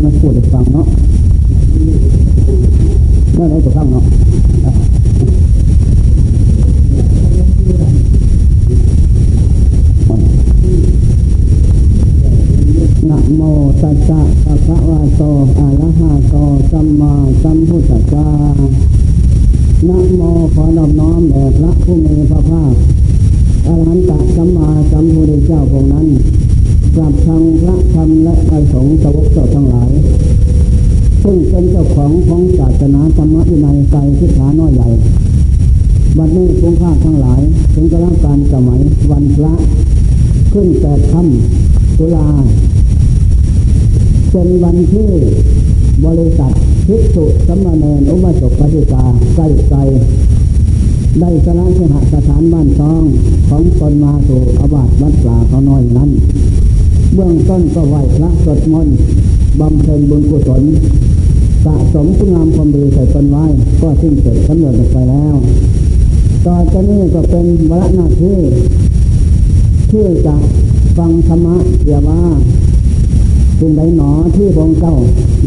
แล้วมันพูดให้ฟังเนาะเมื่อไรก็ฟังเนาะนะโมตัสสะภะคะวะโตอะระหะโตสัมมาสัมพุทธัสสะนะโมขอนอบน้อมแด่พระผู้มีพระภาคอรหันตสัมมาสัมพุทธเจ้าองค์นั้น กลับทางพระธรรมและพระสงฆ์สาวกเจ้าทั้งหลาย ซึ่งเป็นเจ้าของของศาสนาธรรมวินัยใจทิศฐาน้อยใหญ่บัดนี้พงภาทั้งหลาย ถึงกระลังการสมัยวันพระ ขึ้นแต่ค่ำตุลาเป็นวันที่บริษัทพิสุสัมมาเนนอุบาสกปฏิกาใกล้ไกลได้สละสหสถานบ้านตองของตนมาสู่อาวาสวัดปลาเขาน้อยนั้น เบื้องต้นก็ไหวพระสดมนบำเพ็ญบุญกุศลสะสมคุณงามความดีใส่ตนไว้ ก็สิ้นเสร็จกำเนิดไปแล้ว ต่อจากนี้ก็เป็นวรหน้าที่ที่จะฟังธรรมะเสียว่าสิ่งใดหนอที่พระเจ้า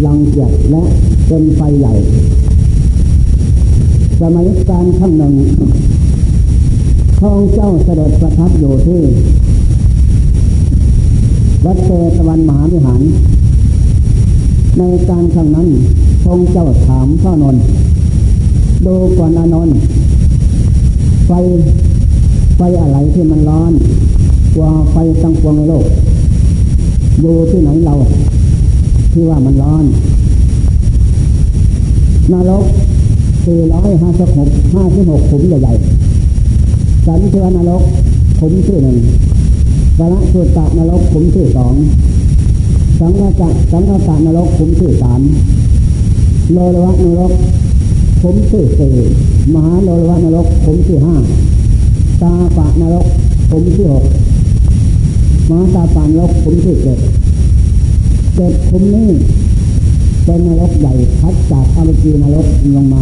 ลังเกียจและเป็นไฟใหญ่ สมัยการขั้งหนึ่งพระองค์เจ้าเสด็จประทับอยู่ที่ วัดเตตะวันมหาวิหาร ในการครั้งนั้นพระองเจ้าถามพระนนท์ดูก่อนอนนท์ไฟไฟอะไรที่มันร้อนกว่าไฟตั้งปวงในโลกอยู่ที่ไหนเรา ที่ว่ามันร้อนนรกสี่ร้อยห้าสิบหกห้าสิบหกขุมใหญ่ๆสันเทือนรกขุมที่หนึ่ง สารสุตตะนรกขุมที่สองสังฆจักสังฆตานรกขุมที่สามโลลวะนรกขุมที่สี่มหาโลลวะนรกขุมที่ห้าตาปะนรกขุมที่หกมหาตาปานรกขุมที่เจ็ดเจ็ดขุมนี้เป็นนรกใหญ่พัดจากอารกีนรกลงมา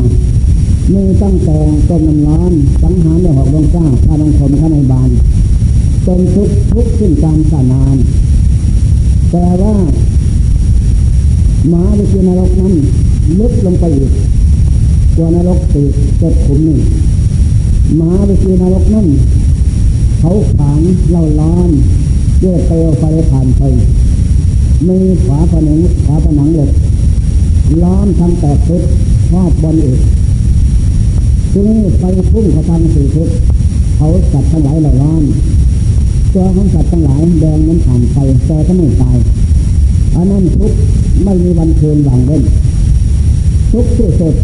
มีตั้งแต่ต้นน้ำร้อนสังหารในหอกดวงจ้าพาลงคมข้าในบาน เป็นทุกทุกขึ้นการสานาน แต่ว่าหมาวิจีนรกนั้นลึกลงไปอีกกว่านรกตีเจ็ดขุมหนี่หมาวิจีนรกนั้นเขาขานเล่าร้อนเยื่อเปลวไฟผ่านไปมีฝาผนังฝาผนังเหล็กล้อมทำแตกทิศรอบบนอีกทีนี้ไฟพุ่งเขาทำสี่ทิศเขาสัตว์ทั้งหลายเหล่าร้อน ตัวของสัตว์ทั้งหลายแดงนั้นผ่านไปแต่ก็ไม่ตายอันนั้นทุกไม่มีวันคืนหลังเล่นทุกที่สุด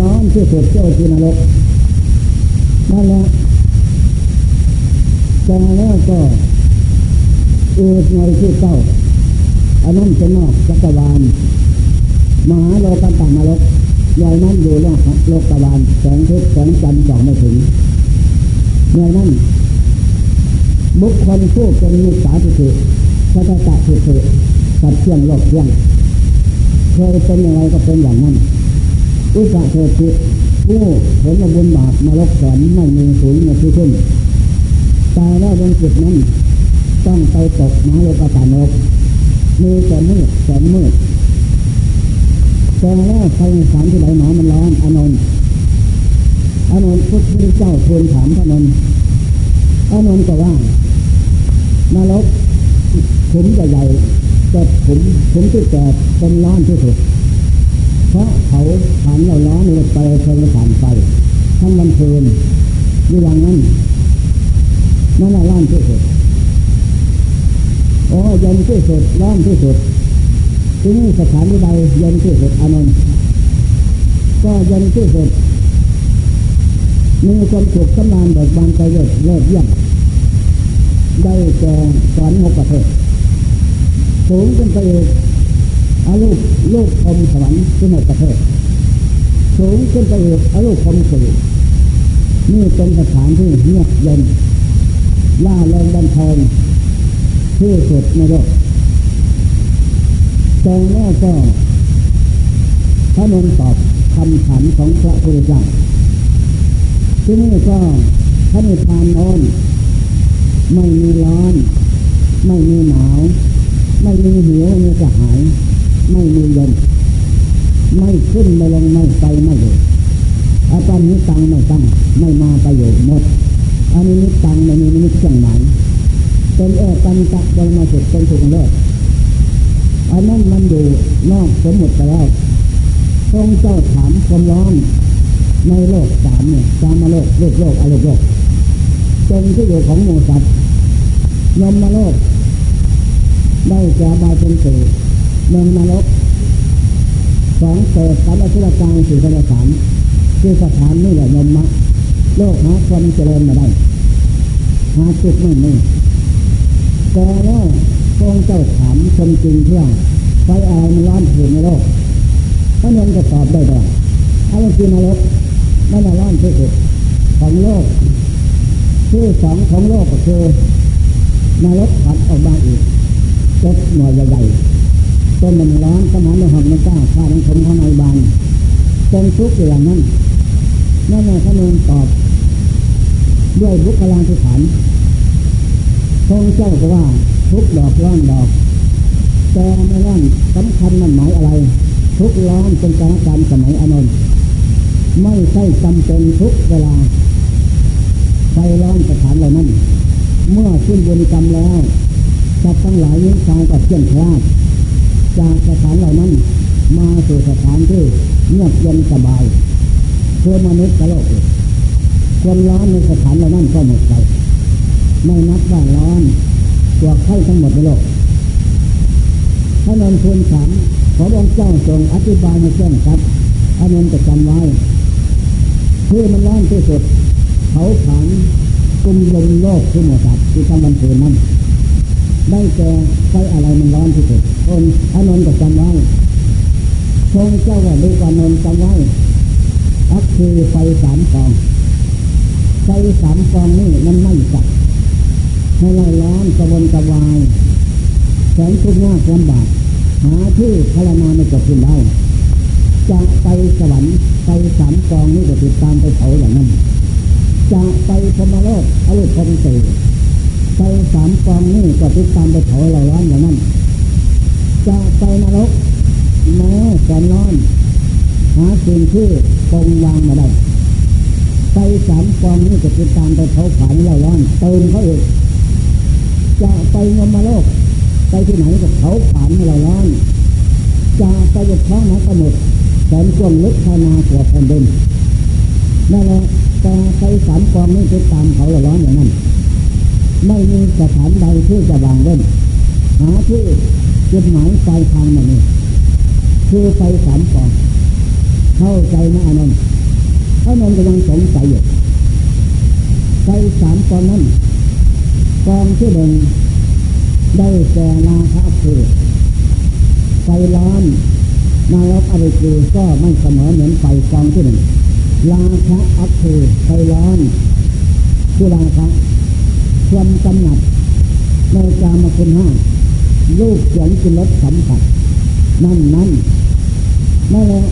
ร้อนที่สุดเจ้าที่นรกนั่นแหละแต่แล้วก็อีกหน่อยที่เจ้าอันนั้นเป็นอกจักรวาลมหาโลกันตานรกหน่วยนั้นอยู่โลกโลกตะวาลแสงทิศแสงจันทร์ส่องไม่ถึงหน่วยนั้น บุคคลผู้เป็นมิจฉาทิฏฐิสัจจะทิฏฐิสัตเที่ยงโลกเที่ยงเคยเป็นอย่างไรก็เป็นอย่างนั้นอุสาเทติผู้เห็นบุญบาปนรกแสนไม่มีสูงไม่ที่ขึ้นตายแล้วดวงจิตนั้น ต้องไปตกมาโลกตานกมีแต่มืดแสนมืดแต่แล้วไฟสารที่ไหลหนามันร้อนอนนท์อนนท์พุทธเจ้าทูลถามพระนนท์อนนท์ก็ว่า นรกขุมใหญ่ๆจะขุมขุมที่แก่เป็นร้อนที่สุดเพราะเขาผ่านเราร้อนเลยไปเพลิงผ่านไฟทั้งวันคืนอย่างนั้นนั่นละร้อนที่สุดโอ้เย็นที่สุดร้อนที่สุดที่นี่สถานที่ใดเย็นที่สุดอานนท์ก็เย็นที่สุดมีความสุขสำนานเบิกบานใจเลิศเลิศเยี่ยม ได้แก่สอนหกประเทศสูงขึ้นไปอีกอาลูกลูกคมสวรรค์ที่หกประเทศสูงขึ้นไปอีกอาลูกคมสี่นี่เป็นสถานที่เงียบเย็นล่าเริงบันเทิงที่สุดในโลกแต่แล้วก็พระนนตอบคำถามของพระพุทธเจ้าที่นี่ก็พระนิพพานโน้น ไม่มีร้อน ไม่มีหนาว ไม่มีหิวไม่กระหาย ไม่มีเย็น ไม่ขึ้นไม่ลงไม่ไปไม่อยู่อาตอนนี้ตังไม่ตั้งไม่มาประโยชน์หมดอันนี้นิตังไม่มีนิเครื่องหมายเป็นเอตันจะเดิมาสุดเป็นถูกเลิกอันนั้นมันอยู่นอกสมมติไปแล้วทรงเจ้าถามความร้อนในโลกสามเนี่ยจามโลกโลกโลกอโลกโลกจงที่อยู่ของหมูสัตว์ ยมมาโลก ได้แก่บายเป็นสื่เมืองนรกสองเศษสามอสุรกายสี่พันสามคือสถานนี่แหละยมมะโลกหาความเจริญมาได้ หาจุดไม่มีแต่แล้วพระเจ้าถามคนจริงเพื่อไฟอะไรมันร้อนถึงในโลกพระนนท์ก็ตอบได้ว่าอะไรคือนรกไม่ละร้อนที่สุดของโลกที่สองของโลกก็คือ นรกผัดออกมาอีกเจ็ดหน่วยใหญ่ๆต้นมันร้อนสมานในหองในก้าข้าทั้งผมข้างในบานเป็นทุกอย่างนั้นนั่นแหละพระนนท์ตอบ ด้วยบุคลาธิฐานทรงเจ้าก็ว่าทุกดอกร้อนดอก แต่ไม่ร้อนสำคัญมันหมายอะไร ทุกร้อนเป็นการการสมัยอนนท์ไม่ใช่จำเป็นทุกเวลาไฟร้อนสถานเหล่านั้น เมื่อขึ้นบุญกรรมแล้วจับทั้งหลายยิ่งชายกับเชื่อนคลาดจากสถานเหล่านั้นมาสู่สถานที่เงียบเย็นสบายเพื่อมนุษย์กโลกความร้อนในสถานเหล่านั้นก็หมดไปไม่นับว่าร้อนตัวไข้ทั้งหมดในโลกพระนนทูลถามขอองค์เจ้าทรงอธิบายมาเช่นครับพระนนจะจำไว้ที่มันร้อนที่สุดเขาขัง กุมลมโลกที่หมดสัตว์ที่ทั้งวันคืนนั้นได้แก่ไฟอะไรมันร้อนที่สุดคนพระนนจะจำไว้ทรงเจ้าว่าดูกว่านนจำไว้อักคือไฟสามกองไฟสามกองนี่มันไม่จับให้เราร้อนกระวนกระวายแสนทุกข์ยากลำบากหาที่พลานาไม่จบขึ้นได้จะไปสวรรค์ไปสามกองนี้จะติดตามไปเผาอย่างนั้น จะไปพมโลกอรุณพรมเสไปสามกองนี้ก็ติดตามไปเผาเราร้อนอย่างนั้น จะไปนรกแม้แสนอน หาสิ่งที่คงวางมาได้ ไปสามกองนี้จะติดตามไปเผาผลาญเราร้อนเติมเขาอีกจะไปงมมาโลก ไปที่ไหนก็เขาผ่านให้เราร้อนจะไปยกท้องนักกหมดแสนกวงลึกภายนาตัวแผ่นดินนั่นแหละ แต่ไปสามกองนี้ติดตามเขาเราร้อนอย่างนั้น ไม่มีสถานใดที่จะวางเว้นหาที่จุดหมายปลายทางมันนี่คือไปสามกองเข้าใจนะอานนท์อานนท์กำลังสงสัยอยู่ไปสามกองนั้นกองที่หนึ่งได้แก่นาคาคือไฟร้อนนารกอริคือก็ไม่เสมอเหมือนไฟกองที่หนึ่ง ลาคะอัพคือไฟร้อนคือลาคะความกำหนัดในกามคุณห้าลูกเสียงกินรสสัมผัส นั่นนั่นนั่นแหละ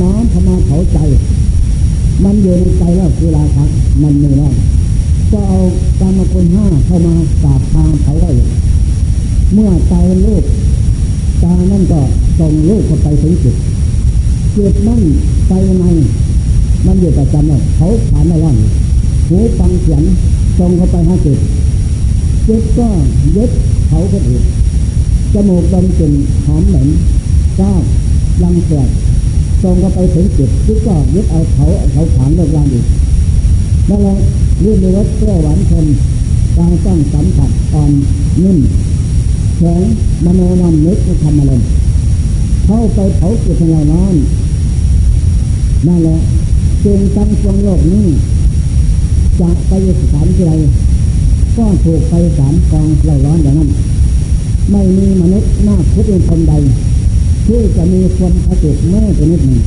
น้อมเข้ามาเผาใจ มันอยู่ในใจแล้วคือราคะมันมีแล้วก็เอากรรมคุณห้าเข้ามาสาบทางเขาได้เมื่อใจลูกตานั่นก็ส่งลูกเข้าไปถึงจุดจุดนั่นไปใน มันอยู่ประจำเลยเขาผ่านไม่ร่องหูฟังเสียงส่งเข้าไปห้าจุดจุดก็ยึดเขาก็อีกจมูกดมกลิ่นหอมเหม็นก็ลังเสียดส่งเข้าไปถึงจุดจุดก็ยึดเอาเขาเขาผ่านเรื่องรางอีกนั่นแหละรื่นรสเปรี้ยวหวานเค็มกายต้องสัมผัสอ่อนนิ่มแข็งมโนนำนึกในธรรมารมเข้าไปเผาจิตของเราน้นนั่นแหละ จึงตั้งวงโลกนี้จะไปสถานที่ใดก็ถูกไปสามกองไหลร้อนอย่างนั้น ไม่มีมนุษย์หน้าพุทธคนใด ที่จะมีความผจุแม่ตัวนิดหนึ่ง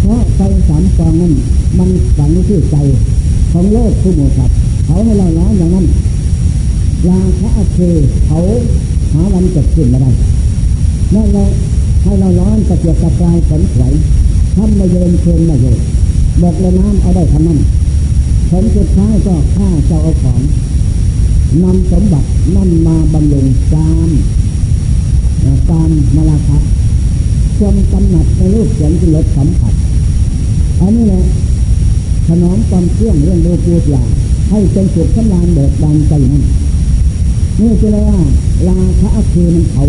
เพราะไปสามกองนั้น มันฝังที่ใจของโลกทุกหมู่สัตว์เขาให้เราร้อนอย่างนั้นยาพระอัคเขาหาวันจบขึ้นมาได้นั่นแหละให้เราร้อนตะเกียบตะกายขนไขวทำมาเยินเชิญมาโย บอกเลยน้ำเอาได้ทำนั้นผลสุดท้ายก็ฆ่าเจ้าเอาของนำสมบัตินั่นมาบำรุงกามกามมาลาคะความกำหนัดในรูปเสียงที่รสสัมผัสอันนี้แหละถนอมความเครื่องเรื่องโลกูยาให้เป็นสุขสำราญเบิกบานใจนั้นนี่คือว่าลาคะคือมันเขา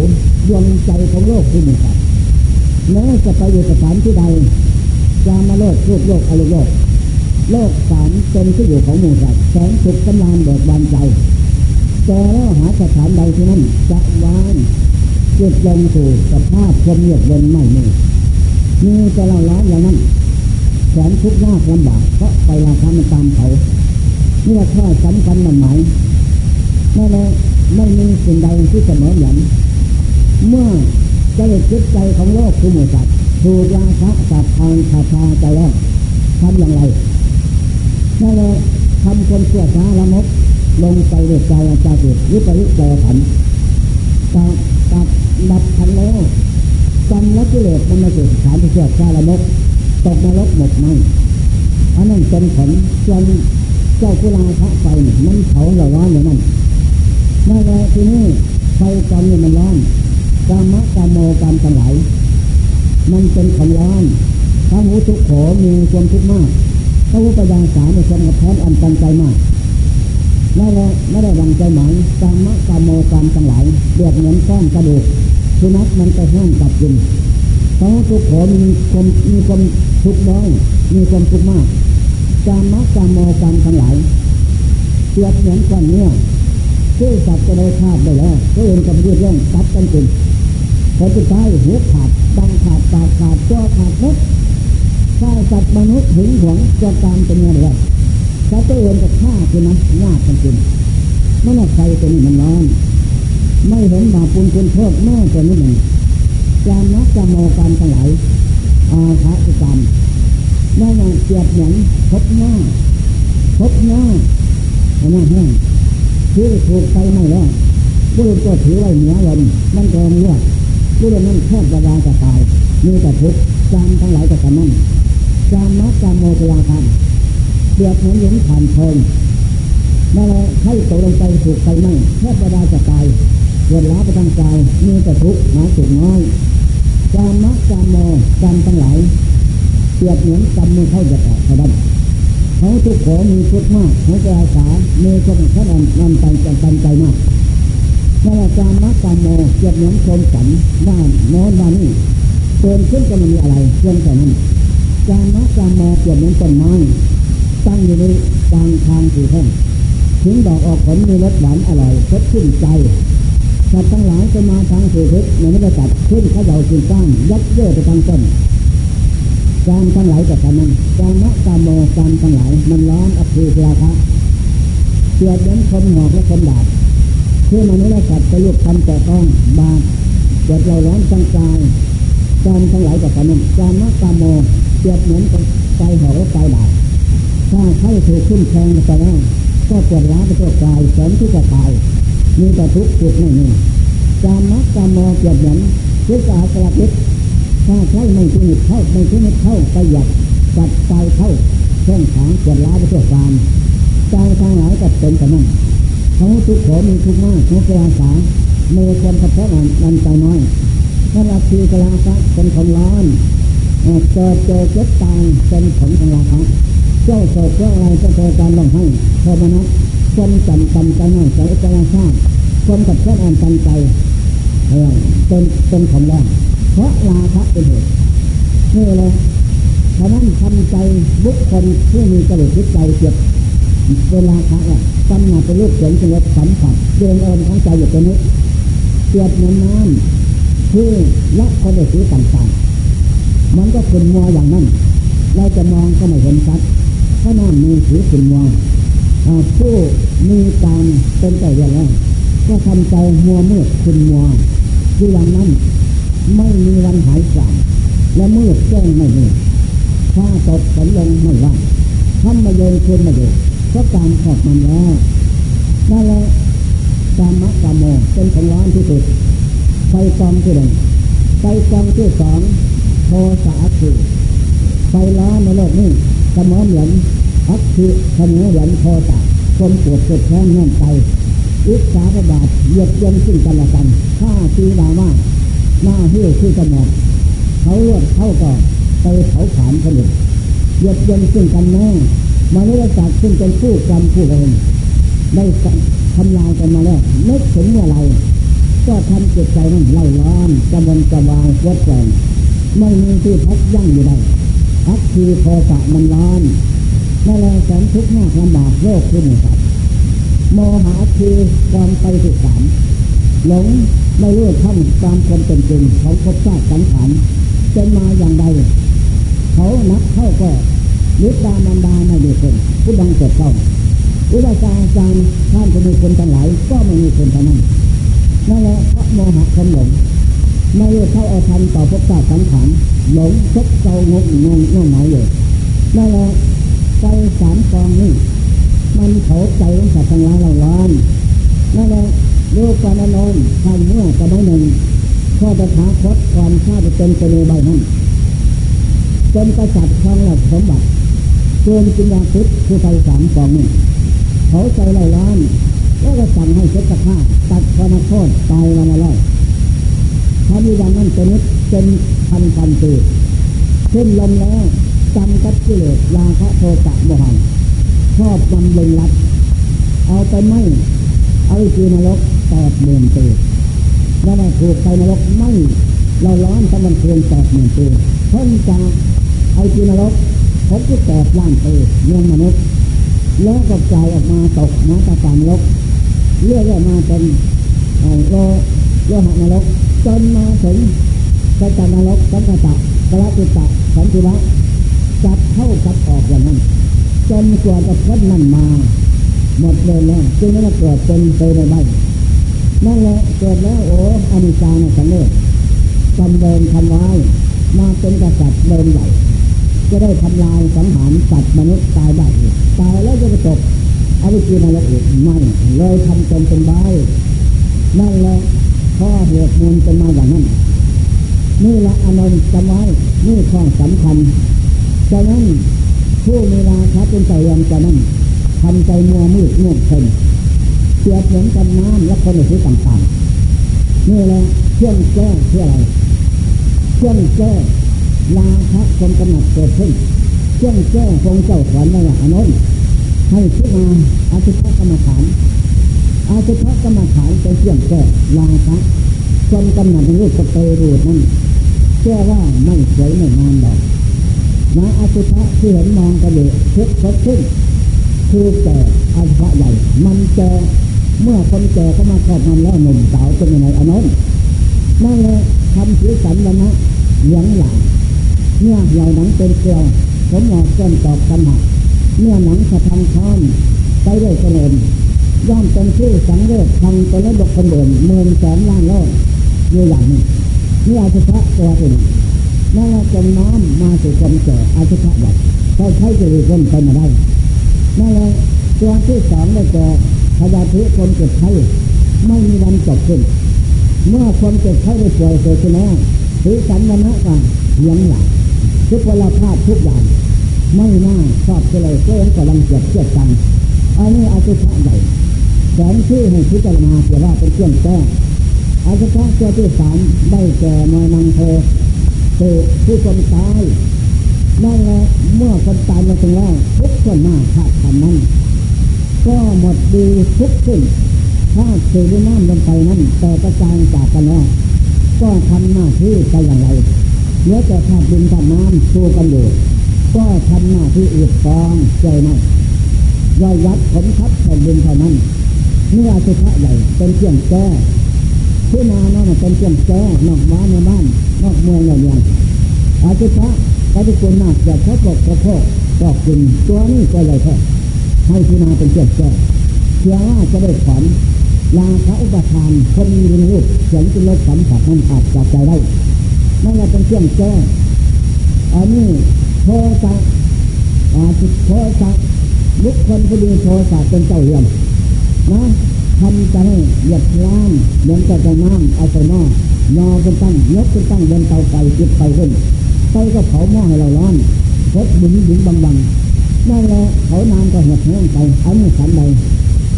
ดวงใจของโลกที่มีสัตว์แม้จะไปอยู่สถานที่ใด จามาโลกโลกโลกอารโลก โลกสามเป็นที่อยู่ของหมู่สัตว์แสงสุขสำราญเบิกบานใจแต่แล้วหาสถานใดที่นั่นจะวานจิตลงสู่สภาพความเงียบเย็นไม่มีมีแต่เราล้ออย่างนั้นแสนทุกข์ยากลำบากเพราะไปราคามันตามเขาเนี่ยแค่สำคัญมันหมายนั่นแหละไม่มีสิ่งใดที่เสมออย่างเมื่อจะเด็จิตใจของโลกคือหมู่สัตว์ ถูกราคะสัตว์ทางขาชาใจแล้วทำอย่างไรนั่นแหละทำคนเชื่อช้าละมกลงไปเดือดใจอาจารย์วิปริตใจขันตัดตัดดับขันแล้วจำและกิเลสมันมาสู่สถานที่เชื่อช้าละมกตกนรกหมดไหมอันนั้นเป็นผลจนเจ้ากุลาพระไฟมันเผาเราร้อนอย่างนั้นนั่นแหละที่นี้ไฟกองเนี่ยมันร้อนกามะกามโมกามทั้งหลาย มันเป็นของร้อนพระหูทุกโขมีความทุกข์มากพระหูปัญญาสาในความกระท้อนอันตันใจมากนั่นแหละไม่ได้ดังใจหมายกามะกามโมกามทั้งหลายเดือดเหมือนก้อนกระดูกสุนัขมันจะแห้งกัดกินพระหูทุกโขมีความมีความทุกข์น้อยมีความทุกข์มากกามะกามโมกามทั้งหลายเปรียบเหมือนก้อนเนื้อชื่อสัตว์จะได้ขาดได้แล้วก็เองกับเรื่องตัดกันจริง พอจะตายหัวขาดดังขาดตาขาดตัวขาดทุกถ้าสัตว์มนุษย์หึงหวงจะตามเป็นอะไรถ้าตัวเองจะฆ่าคือนะยากจริงเมื่อไฟตัวนี้มันร้อน ไม่เห็นบาปุญคุณโทษแม่ตัวนี้หนึ่งจามนักจามโมกันทั้งหลายอาภะกรรมนั่นเกียบหมือนพบหน้าพบหน้าหน้าแห้งคือถูกไฟไม้แล้วบุรุษก็ถือไว้เหนือลมมันก็งวด บุรุษนั้นแทบจะวางจะตายมีแต่ทุกข์จามทั้งหลายกับกันนั้นจามนักจามโมกยาคันเดือดเหมือนหญิงผ่านเพลิงนั่นแหละให้ตกลงไปถูกไฟไหม้แทบจะวางจะตายเกิดล้าไปทางกายมีแต่ทุกข์หาสุดน้อยจามนักจามโมจามทั้งหลายเปรียบเหมือนกำมือเข้าจะออกเท่านั้นเขาทุกขอมีทุกข์มากเขาจะอาสาเมฆนขนันนันตันใจตันใจมาก นั่นแหละการมักการโมเกียบเหมือนชมสันว่านโน้นว่านี่เตือนขึ้นจะมันมีอะไรเพียงแค่นั้นการมักการโมเกียบเหมือนต้นไม้ตั้งอยู่ในกลางทางสี่แห่งถึงดอกออกผลมีรสหวานอร่อยสดชื่นใจสัตว์ทั้งหลายจะมาทางสี่ทิศในไม่ได้ตัดขึ้นเขาเยาขึ้นก้างยัดเยียดไปทางต้นการทั้งหลายกับนั้นการมะกามโมการทั้งหลายมันร้อนอัพคือราคะเกียดเย็นคนหอกและคนดาบ คือมันไม่ได้กัดไปลูกทำแต่ต้องบาดเกิดเราร้อนจังกายการทั้งหลายกับนั้นการมะกามโมเกียดเหมือนใจหอกและใจดาบถ้าใครถูกขึ้นแทงไปแล้วก็ปวดร้าวไปตัวกายสนที่จะตายมีแต่ทุกข์จุดไม่มีการมะกามโมเกียดเหมือนคือาสลับลึกถ้าใช้ไม่ทิ้งเข้าไม่ทิ้งเข้าไปหยัดจัดใจเข้าเช่องขางปวดร้าวไปตัวการใจทางหลายกับเป็นกันนั่น เขาทุกขอมีทุกข์มากทุกราสาเมื่อความกระเพาะนันใจน้อยถ้าราคีกลาคะเป็นของร้อนเกิดเจอเจ็บตายเป็นผลของราคะเจ้าโศกเจ้าอะไรเจ้าเจอการลงให้โทมนัสคนจำจำใจน้อยใจใจชาติคนกับเพื่อนอ่านตันใจเป็นเป็นของร้อนเพราะราคะเป็นเหตุนี่เลยฉะนั้นทำใจบุคคลที่มีกระดูกใจเจ็บ เวลาคะอะกำหนัดเป็นรูปเสียงเป็นรสสัมผัสเดินเอิญของใจอยู่ตรงนี้เปียบเหมือนน้ำที่ละคนในสีต่างๆมันก็ขุ่นมัวอย่างนั้น เราจะมองก็ไม่เห็นชัดเพราะน้ำมีสีขุ่นมัวผู้มีการเป็นใจเรียนแล้วก็ทำใจมัวมืดขุ่นมัวที่อย่างนั้นไม่มีวันหายสางและมืดแจ้งไม่มีถ้าตกฝนลงไม่ว่าทำมาโยนคืนมาโยน เพราะการขอบมันแล้วนั่นแหละกามะกามโมเป็นของร้อนที่สุดไฟกองที่หนึ่งไฟกองที่สองโทสะคือไฟร้อนในโลกนี้สมองเหมือนอักคือขนเหมือนโทสะความปวดเจ็บแค้นแน่นใจอิจฉาประบาทเหยียดเย็นซึ่งกันและกันฆ่าชีดาว่าหน้าเหี้ยชื่อสมองเขาลวดเข้าก็ไปเผาผลาญคนอื่นเยียดเย็นซึ่งกันแน่ มนุษย์ศาสตร์ซึ่งเป็นผู้กรรมผู้เวรได้ทำลายกันมาแล้วนึกถึงเมื่อไรก็ทำจิตใจนั้นเล่าร้อนกระวนกระวายวัดแกงไม่มีที่พักยั่งอยู่ได้พักคือโทสะมันร้อนนั่นแหละแสนทุกข์ยากลำบากโรคขึ้นครับโมหะคือความไปถึงสามหลงไม่รู้ท่านตามความเป็นจริงของภพชาติสังขารเป็นมาอย่างใด เขานับเข้าก็ ยึดามันดาไม่ดีคนผู้ดังเกิดเข้าอุบาสาจารย์ท่านจะมีคนทั้งหลายก็ไม่มีคนเท่านั้นนั่นแหละเพราะโมหะความหลงไม่รู้เข้าเอาทันต่อภพชาติสังขารหลงชกเจ้างงงงงงหมายเลยนั่นแหละใจสามกองนี่มันเผาใจของสัตว์ทั้งหลายเราล้านนั่นแหละดูกานอนทำเมื่อกระได้หนึ่งข้อจะถาคตความชาติเป็นเปในใบนั้นเป็นกษัตริย์ครองหลักสมบัติ รวมจินดาพุทธคือไปสามกองนี่เขาใจไล่ล้านแล้วก็สั่งให้เช็ดผ้าตัดวันโทษตายวันละร้อยทำอย่างนั้นเป็นนิดเป็นพันพันปีขึ้นลมแล้วจำกับกิเลสลาคะโทสะโมหันชอบนำเล็งลัด เอาไปไม่เอาไปนรกแปดหมื่นปีนั่นแหละถูกไฟนรกไม่เราร้อนตะวันเคืองแปดหมื่นปีเพิ่งจะเอาจีนรก พบที่แปดล้านปีเมืองมนุษย์ แล้วก็จ่ายออกมาตกนะตาตานรกเลื่อยมาเป็นโลโลหะนรกจนมาถึงสัจนรกสังกตะกระติตะสันติวะจับเข้ากับออกอย่างนั้นจนกว่าจะพ้นนั่นมา หมดเลยแล้วจึงไม่มาเกิดเป็นไปในใบนั่นแหละเกิดแล้วโอ้อนิจจาในสังเวชจำเดินทำไว้มาเป็นกษัตริย์เดินใหญ่ จะได้ทำลายสังหารสัตว์มนุษย์ตายได้ตายแล้วจะไปตกอวิจีนรกอีกไม่เลยทำตนเป็นใบนั่นแหละข้อเหตุมูลเป็นมาอย่างนั้น นี่ละอนนท์จำไว้นี่ข้อสำคัญฉะนั้นผู้มีราคะเป็นใจยอมจะนั้นทำใจมัวมืดง่วงเพ่นเสียเหมือนกันน้ำและคนอื่นต่างๆนี่แหละเครื่องแก้เพื่ออะไรเครื่องแก้ ลาคะคนกำหนัดเกิดขึ้นเครื่องแก้คงเจ้าสอนไว้อย่างนั้นให้ขึ้นมาอาชิพกรรมฐาน อาชิพกรรมฐานเป็นเครื่องแก้ลาคะคนกำหนัดในรูปสเตรูดนั่นแก้ว่าไม่สวยไม่งามดอกนะอาชิพที่เห็นมองกระเดกเช็ดสดขึ้นคือแก่อาชิพใหญ่ มันแก่เมื่อคนแก่เข้ามาครอบงำแล้วหนุ่มสาวเป็นยังไงอนนท์นั่นเลยทำสีสันวันนะเหลียงหลัง เนื้อเหี่ยวหนังเป็นเกลียวผมหงอกก้นตอกกันหักเนื้อหนังสะพังค้อนไปด้วยเสน่ห์ย่อมเป็นชื่อสังเวชทางตัวเล็กคนเดินเมืองแสนล้านโลกอยู่อย่างนี้เนี่อาชิพะตัวเป็นนั่นแหละจมน้อมาสู่ความแก่อาชิพะใหญ่ใช้ใช้จะรีบเล่นไปมาได้นั่นแหละตัวที่สองได้แก่พยาธิคนเจ็บไข้ไม่มีวันจบขึ้นเมื่อคนเจ็บไข้ได้ป่วยเสียแล้วถือสันวันนะกันเลี้ยงหลัง ทุกเวลาพลาดทุกอย่าง ไม่น่าชอบเลยเพื่อนกำลังเจ็บเจ็บกันอันนี้อาชีพใหญ่แสนชื่อให้พิจารณาเกี่ยว่าเป็นเครื่องแก้อาชีพตัวที่สามได้แก่มอยนังโทเตผู้คนตายนั่นแหละเมื่อคนตายมาถึงแล้วทุกคนมาขาดคำนั้นก็หมดดีทุกสิ่งถ้าเทน้ำลงไปนั้นแต่กระจายจากกันแล้วก็ทำหน้าที่ไปอย่างไร เนื้อแต่ขาดดินกับน้ำสู้กันอยู่ก็ทำหน้าที่อืดฟองใจไม่ย่อยยัดผลทับแผ่นดินเท่านั้นเนื้อสุภะใหญ่เป็นเครื่องแก้ที่นานั่นเป็นเครื่องแก้นอกบ้านในบ้านนอกเมืองอย่างเงี้ยอาชีพะปฏิกูลมากจะทบกกระโพกกอกกินตัวนี้ก็ใหญ่แท้ให้พินาเป็นเจ้าแก่เชื่อว่าจะได้ถอนลาพระอุปทานคนมีรูปเสียงจิลสัมผัสนั้นขาดจากใจได้ นั่นแหละเป็นเครื่องแก้อันนี้โทสะอาจิตโทสะลุกคนผู้ดีโทสะเป็นเจ้าเรือนนะทำใจหยัดล้านเหมือนกับน้ำเอาใส่หม้อยอเป็นตั้งยกเป็นตั้งบนเตาไฟจุดไฟขึ้นไฟก็เผาหม้อให้เราร้อนพดบุ๋งบุ๋งบังบังนั่นแหละเขานานก็เหี่ยวแห้งไปอันนี้สันใด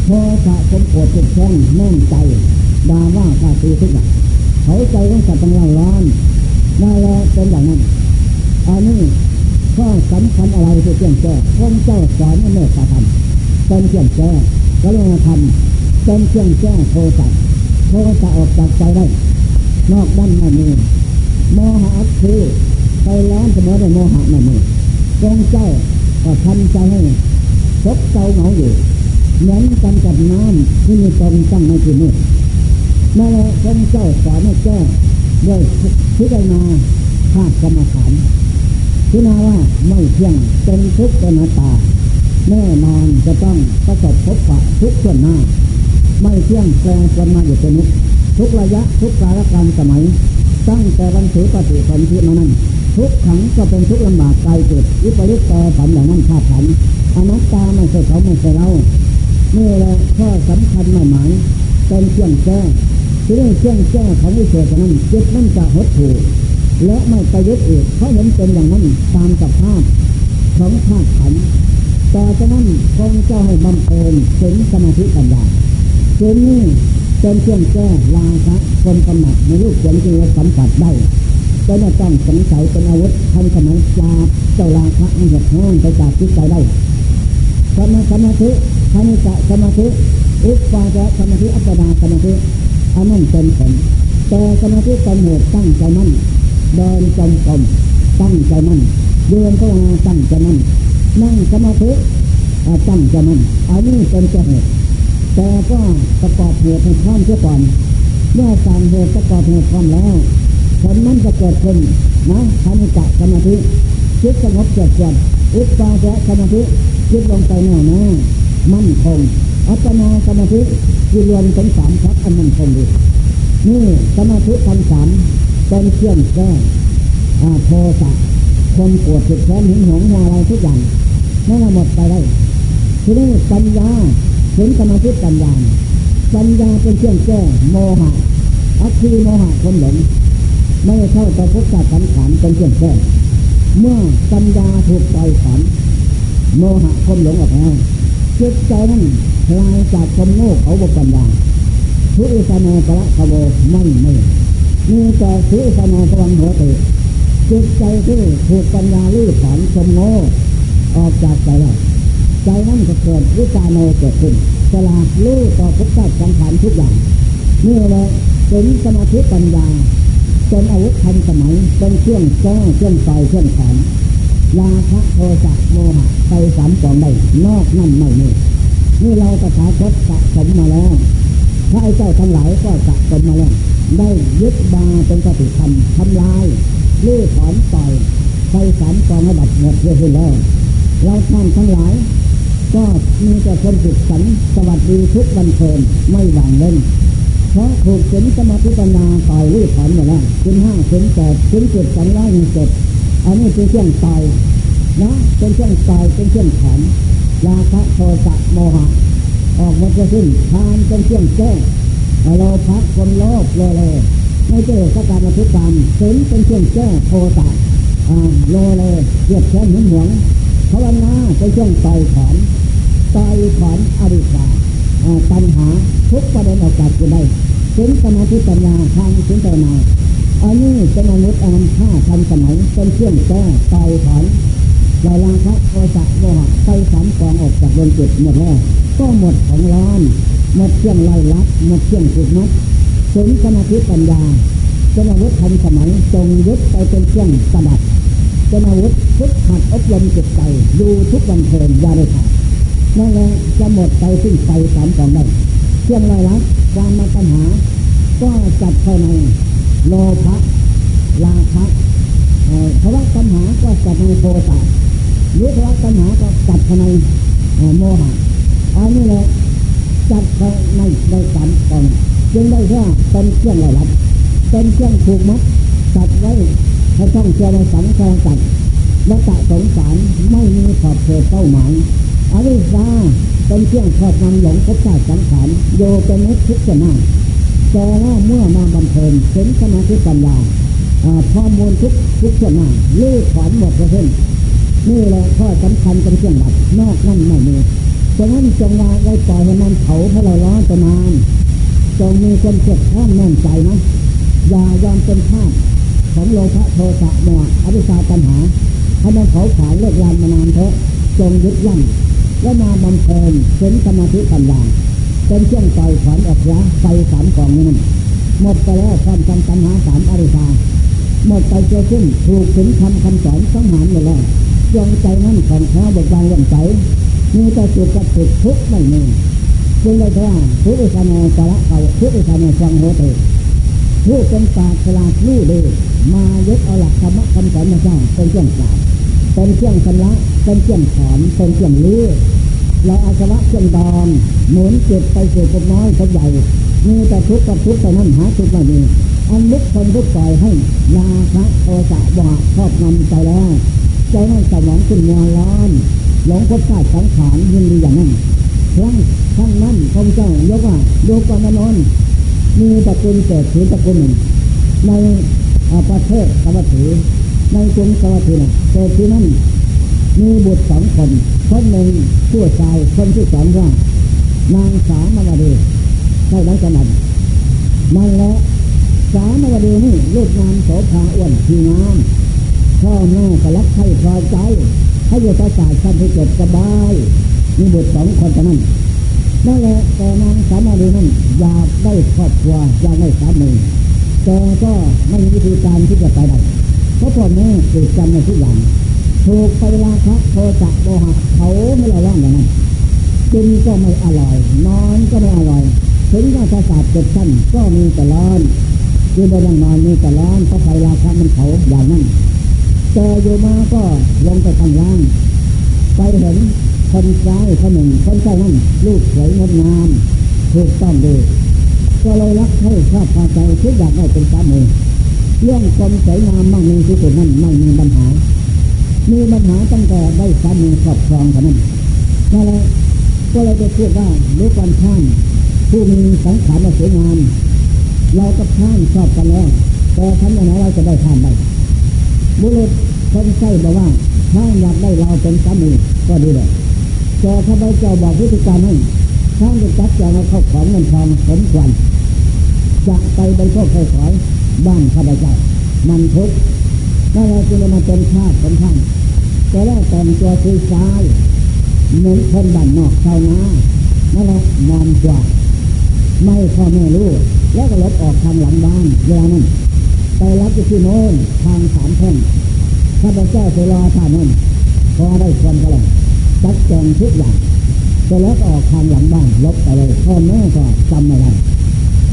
โทสะสมโกรธจุดแข้งแน่นใจด่าว่าข้าตีทุกอย่างเขาใจต้องสัตว์ตั้งร้อน นั่นแหละเป็นอย่างนั้นอันนี้ข้อสำคัญอะไรที่เกี่ยงแก้พระเจ้าสอนให้เมตตาธรรมเป็นเกี่ยงแก้ก็เลยทำเป็นเกี่ยงแก้โทสะโทสะออกจากใจได้ นอกด้านไม่มีโมหะคือไปร้อนเสมอด้วยโมหะไม่มีทรงเจ้าก็ทำใจให้ซบเจ้าเหงาอยู่เหมือนกันกับน้ำที่มีตนตั้งในที่นี้นั่นแหละทรงเจ้าสอนให้แก้ ด้วยพิจารณาธาตุกรรมฐานพิจารณาว่าไม่เที่ยงเป็นทุกข์เป็นตา แน่นอนจะต้องประสบพบปะทุกส่วนหน้า ไม่เที่ยงแปลงปนมาอยู่เป็นนิดทุกระยะทุกกาลการสมัย ตั้งแต่วันถือปฏิสนธิมานั้น ทุกขังก็เป็นทุกลำบากใจเกิดวิปริตแปรผันอย่างนั้นธาตุขันอนัตตาไม่ใช่เขาไม่ใช่เรานี่แหละข้อสำคัญหมายหมายเป็นเชื่องแก้ เรื่องเชื่องแก้ของวิเศษนั้นจิตนั่นจะหดถูและไม่ไปยึดอีกเพราะเห็นเป็นอย่างนั้นตามสภาพของธาตุขันต่ฉะนั้นคงจ้าให้บำเพ็ญถึงสมาธิปัญญาเช่นนี้เป็นเครื่องแก้ลาคะคนกำหนัดในรูปเสียงจริงสัมผัสได้ก็ไม่ต้องสงสัยเป็นอาวุธทันสมัยจาเจ้าลาคะอันหดห้องไปจากจิตใจได้สมาสมาธิธนิกะสมาธิอุปาจะสมาธิอัปปนาสมาธิ อันนั้นเป็นผลแต่สมาธิเป็นเหตุตั้งใจมั่นเดินจมกรมตั้งใจมั่นเดินก็มาตั้งใจมั่นนั่งสมาธิตั้งใจมั่นอันนี้เป็นเหตุแต่ก็ประกอบเหตุให้พร้อมเสียก่อนเมื่อสั่งเหตุประกอบเหตุพร้อมแล้วผลนั้นจะเกิดขึ้นนะธนิกะสมาธิคิดสงบเกิดเกิดอุปาจะสมาธิคิดลงไปแน่แน่มั่นคง อัปนาสมาธิที่รวมถึงสามครับอันมั่นคงดีนี่สมาธิทั้งสามเป็นเครื่องแก้โทสะคนปวดจิตแค้นหินหงอะไรทุกอย่างนั่นหมดไปได้ทีนี้ปัญญาเห็นสมาธิปัญญาปัญญาเป็นเครื่องแก้โมหะอัคคีโมหะคนหลงไม่เข้าต่อพุทธสังขารเป็นเครื่องแก้เมื่อปัญญาถูกปล่อยขันโมหะคนหลงออกแล้ว จิตใจนั้นคลายจากความโง่เขาบปัญญาทุอิสนาปะขโวไม่ไม่มีแต่ทุอิสนาสวังหัวเตจิตใจที่ถูกปัญญาลื้อถอนความโง่ออกจากใจแล้วใจนั้นจะเกิดวิจารโนเกิดขึ้นสลาดลื้อต่อพุทธสังขารทุกอย่างนี่แหละเป็นสมาธิปัญญาเป็นอาวุธทันสมัยเป็นเครื่องแก้เครื่องไฟเครื่องแขน ลาภโทสะโมหะไปสามกองได้นอกนั่นไม่มีนี่เราตถาคตสะสมมาแล้วพระไอ้เจ้าทั้งหลายก็สะสมมาแล้วได้ยึดบาเป็นปฏิธรรมทำลายลื้อถอนปล่อยไปสามกองระดับหมดเรียบร้อยเราท่านทั้งหลาย ก็มีแต่คนสุขสันสวัสดีทุกวันเพลินไม่หวังเล่นเพราะถูกศีลสมาธิปัญญาต่อยลื้อถอนหมดแล้วศีลห้าศีลแปดศีลเจ็ดสองร้อยหนึ่งเจ็ด อันนี้เป็นเครื่องตายนะเป็นเครื่องตายเป็นเครื่องถอนราคะโทสะโมหะออกหมดสิ้นทานเป็นเครื่องแก้เราพักคนโลภโลเลไม่เจอสักการมาทุกการเห็นเป็นเครื่องแก้โทสะโลเลเกียดแค้นหินหวงภาวนาเป็นเครื่องต่อยถอนต่อยถอนอริสาตัณหาทุกประเด็นออกจากกันได้เป็นสมาธิปัญญาทางสินตนา อันนี้เป็นมนุษย์อันค่าทันสมัยเป็นเครื่องแก้ต่อยถอนลายลางพระโอสะโลหะไปสามกองออกจากดวงจิตหมดแล้วก็หมดของร้อนหมดเครื่องไล่ลัดหมดเครื่องฝึกมัดถึงสมาธิปัญญาเป็นอาวุธทันสมัยทรงยึดไปเป็นเครื่องสดับเป็นอาวุธทุกหัดอบรมจิตใจดูทุกวันเพลินยาเลยขาดนั่นแหละจะหมดไปสิ้นไปสามกองได้เครื่องไล่ลัดความมาปัญหา ก็จัดภายใน โลภะลาภะภาวะปัญหาก็จัดในโทสะหรือภาวะปัญหาก็จัดภายในโมหะอันนี้แหละจัดภายในในสามกองจึงได้ว่าเป็นเครื่องไล่ลัดเป็นเครื่องถูกมัดจัดไว้ให้ต้องเชื่อในสังขารจัดและตะสงสารไม่มีขอบเขตเป้าหมายอวิชชาเป็นเครื่องครอบงำหลงพบชาติสังขารโยเป็นนิทุกข์นา แต่ว่าเมื่อมาบำเพ็ญเห็นสมาธิปัญญาข้อมูลทุกทุกส่วนหน้าลื้อถอนหมดเพื่อนนี่แหละข้อสำคัญเป็นเครื่องดับนอกนั่นไม่มีฉะนั้นจงวางไว้ปล่อยให้มันเผาให้เราร้อนไปนานจงมีความเจ็บข้องแน่นใจนะอย่ายอมเป็นทาสของโลภะโทสะโมหะอวิชชาตัณหาให้มันเผาผลาญเลิกลานมานานเถอะจงยึดยั่งและมาบำเพ็ญเห็นสมาธิปัญญา เป็นเครื่องต่อยถอนออกยาไฟสามกองนี้นั่นหมดไปแล้วความจำตัณหาสามอริชาหมดไปเจอขึ้นถูกถึงคำคำสอนสังหารหมดแล้วจงใจนั่นของข้าบกบางวันใจมีแต่จุดกับจุดทุกไม่มีจึงได้ว่าทุกอิสานสาระเขาทุกอิสานฟังโหเตผู้เป็นปาฉลาดรู้ดีมายึดเอาหลักธรรมะคำสอนมาสร้างเป็นเครื่องกล่าเป็นเครื่องชำระเป็นเครื่องถอนเป็นเครื่องลื้อ เราอาสวะเครื่องดองหมุนเจ็บไปสู่คนน้อยคนใหญ่ มีแต่ทุกข์กับทุกข์แต่นั้นหาทุกข์ไม่มีอันลุกคนทุกข์ปล่อยให้ลาคะโทสะบาครอบงำใจแล้วใจนั้นสมองขึ้นมัวร้อนหลงพบชาติสังขารยินดีอย่างนั้นครั้งครั้งนั้นพระเจ้ายกว่าดูกวามนอนมีตระกูลเกิดถือตระกูลหนึ่งในประเทศสวัสดีในกรุงสวัสดีนะเกิดที่นั่นมีบุตรสองคน คนหนึ่งผู้ชายคนที่สองว่านางสามาวดีใช่ไหมกันนั้นนั่นแหละสามาวดีนี่ลูกงามโสภาอ้วนทีงามพ่อแม่ก็รักใครพอใจให้อยู่ต่อสายชั้นที่เกิดสบายมีบุตรสองคนแต่นั้นนั่นแหละแต่นางสามาดีนั้นอยากได้ครอบครัวอยากได้สามีแต่ก็ไม่มีวิธีการที่จะไปได้เพราะพ่อแม่ติดกันในทุกอย่าง ถูกไปราคะโทจะโมหะเขาไม่ละล่องอย่างนั้นกินก็ไม่อร่อย นอนก็ไม่อร่อยถึงว่าประสาทเจ็บสั้นก็มีแต่ร้อนยืนบนยังนอนมีแต่ร้อนเพราะไฟราคะมันเผาอย่างนั้นแต่อยู่มาก็ลงไปข้างล่างไปเห็นคนซ้ายคนหนึ่งคนใต้นั่นลูกสวยงดงามถูกต้องดีก็เลยรักให้ชอบพาใจคิดอยากได้เป็นสามีเรื่องความสวยงามมั่งมีที่สุดนั้นไม่มีปัญหา มีปัญหาตั้งแต่ได้สามีครอบครองเท่านั้นนั่นแหละก็เลยจะพูดว่ารู้ความท่านผู้มีสังขารสวยงามเรากับท่านชอบกันแล้วแต่ทำอย่างไรเราจะได้ท่านได้บุรุษคนใช้บอกว่าท่านอยากได้เราเป็นสามีก็ดีเลยแต่ถ้าไปเจ้าบอกวิธีการให้ท่านจะจัดแจงเอาเข้าของเงินทองสมควรจะไปบนโชคเคยขอยบ้านข้าพเจ้ามันทุก ข์ถ้าเราจะมาเป็นชาติของท่านแต่แล้แต่งตัวคือซ้ายเหมือนคนบ้านนอกชาวนานั่นแหละนอนกว่าไม่พ่อแม่รู้แล้วก็ลบออกทางหลังบ้านเวลานั้นไปรับที่โน้นทางสามแท่งข้าพเจ้าจะรอท่านนั้นพอได้ความก็เลยจัดแจงทุกอย่างจะลบออกทางหลังบ้านลบไปเลยพ่อแม่ก็จำไม่ได้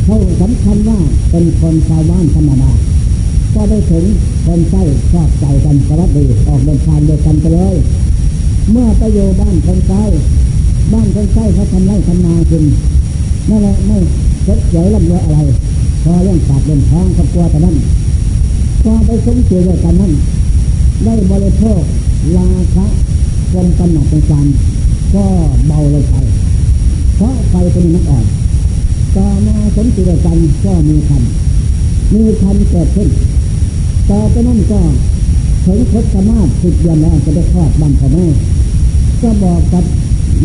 เขาสำคัญว่าเป็นคนชาวบ้านธรรมดา ก็ได้ถึงคนใกล้ชอบใจกันสวัสดีออกเดินทางเดียวกันไปเลย เมื่อไปอยู่บ้านคนใกล้บ้านคนใกล้เขาทำไร่ทำนากินนั่นแหละไม่เฉยเฉยลำเลืออะไร พอเรื่องปากเรื่องท้องครอบครัวแต่นั้นพอไปสมเสียด้วยกันนั้นได้บริโภคลาคะความกำหนัดเป็นก็เบาเลยไปเพราะไฟตัวนี้มันอ่อนต่อมาสมจิตกันก็มีคันมีคันเกิดขึ้น ต่อไปนั้นก็ถึงคดสมาธิสิบเดือนแล้วจะได้คลอดบ้านพ่อแม่ก็บอกกับ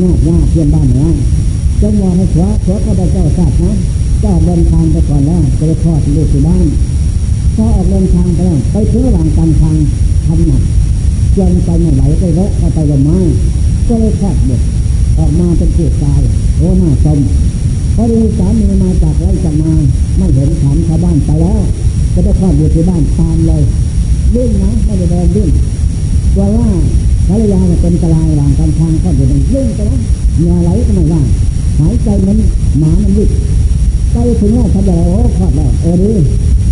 ญาติญาติเพื่อนบ้านเนี่ยจังหวะให้ขัวขัวก็ได้เจ้าทราบนะเจ้าเดินทางไปก่อนแล้วจะได้คลอดลูกที่บ้านพอออกเดินทางไปแล้วไปถึงระหว่างกลางทางทำหนักจนไปไม่ไหวไปแวะเข้าไปลมไม้ก็เลยคลอดเด็กออกมาเป็นผู้ชายโอ้หน้าสมพอดีสามีมาจากไร่จากมาไม่เห็นถามชาวบ้านไปแล้ว จะได้คลอดอยู่ที่บ้านตามเลยวิ่งนะไม่ได้เดินวิ่งกลัวว่าภรรยาเป็นกลายหลังการทางก็อยู่ตรงวิ่งไปนะเหงื่อไหลก็ไม่ว่าหายใจมันหมามันวิ่งไปถึงว่าทำอะไรโอ้คลอดแล้วเออดี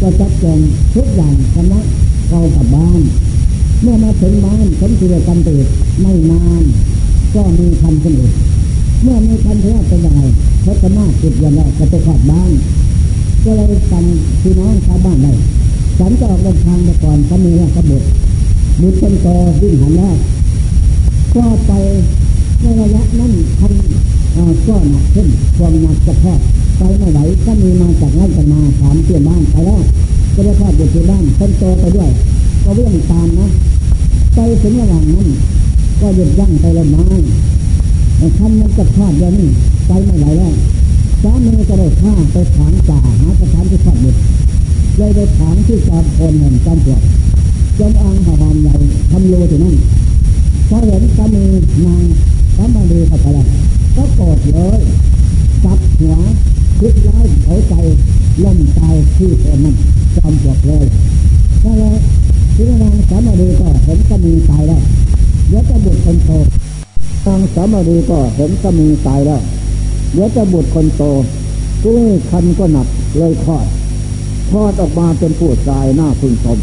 ก็จัดแจงทุกอย่างชนะเข้ากับบ้าน เมื่อมาถึงบ้านสมจิตกันตื่นไม่นานก็มีคันขึ้นอีกเมื่อมีคันเท่าเป็นยังไงเพราะสมาติดอย่างไรจะไปขอดบ้าน ก็เลยสั่งพี่น้องชาวบ้านได้ฉันจะออกเดินทางไปก่อนก็มีแล้วกบุตรบุตรเป็นโตวิ่งหันแรกก็ไปในระยะนั้นทันก็หนักขึ้นความหนักจะพอดไปไม่ไหวก็มีมาจากไร่กันมาถามเปลี่ยนบ้านไปแล้วก็ได้พอดอยู่ที่บ้านคนโตไปด้วย ก็เรื่งตามนะไปถึงระหว่างนั้น ก็หยุดยั้งไปละไม้แต่ท่านมันจะพลาดอย่างนี้ไปไม่ไหวแล้ว สามีก็เลยฆ่าไปถางจ่าหาสถานที่ทอดบุตรเลยไปถามที่จอมคนแห่งจอมปลวกจงอังหอมใหญ่ทำโลที่นั่นพอเห็นสามีนางสามาดีเข้าไปแล้วก็โกรธเลยจับหัวคิดร้ายเขาใจล่มตายที่คนนั้นจอมปลวกเลยก็เลยที่นางสามาดีก็เห็นสามีตายแล้วยวจะบุตรคนโตนางสามาดีก็เห็นสามีตายแล้ว เดี๋ยวจะบุตรคนโตที่คันก็หนักเลยคลอดคลอดออกมาเป็นผู้ชายหน้าพึงชม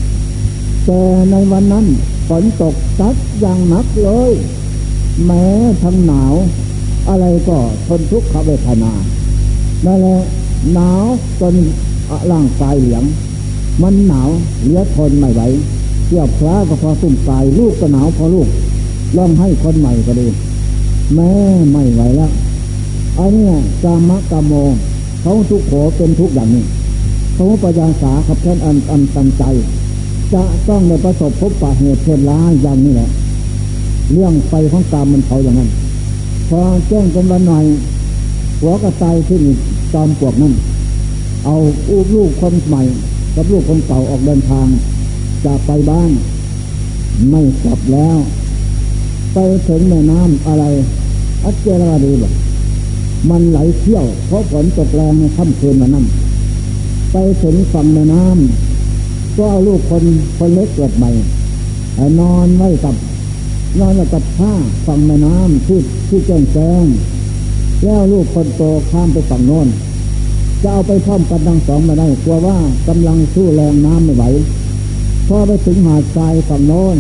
แต่ในวันนั้นฝนตกซัดอย่างหนักเลย แม้ทั้งหนาว อะไรก็ทนทุกขเวทนานั่นแหละหนาวจนร่างกายเหลียง มันหนาวเหลือทนไม่ไหวเทียบคล้าก็พอสุ่มกายลูกก็หนาวพอลูกลองให้คนใหม่ก็ดีแม่ไม่ไหวแล้ว อันนี้กามะกามโมเขาทุกโขเป็นทุกอย่างนี้เขาปัญญาสาขับแค้นอันอันตันใจ จะต้องในประสบพบปะเหตุเช่นร้าอย่างนี้แหละเรื่องไฟของกามมันเผาอย่างนั้น พอแจ้งกันวันหน่อยหัวกระตายขึ้นจอมปวกนั่นเอาอูลูกคนใหม่ กับลูกคนเก่าออกเดินทางจะไปบ้าน ไม่กลับแล้ว ไปถึงแม่น้ำอะไร อัจเจรวดีบอก มันไหลเที่ยว เพราะฝนตกแรงในค่ำคืนวันนั้นไปถึงฝั่งแม่น้ำก็เอาลูกคนคนเล็กเกิดใหม่นอนไว้กับนอนกับผ้าฝั่งแม่น้ำที่ที่แจ้งแจ้งแล้วลูกคนโตข้ามไปฝั่งโน้นจะเอาไปพร้อมกันทั้งสองมาได้กลัวว่ากำลังสู้แรงน้ำไม่ไหวพอไปถึงหาดทรายฝั่งโน้น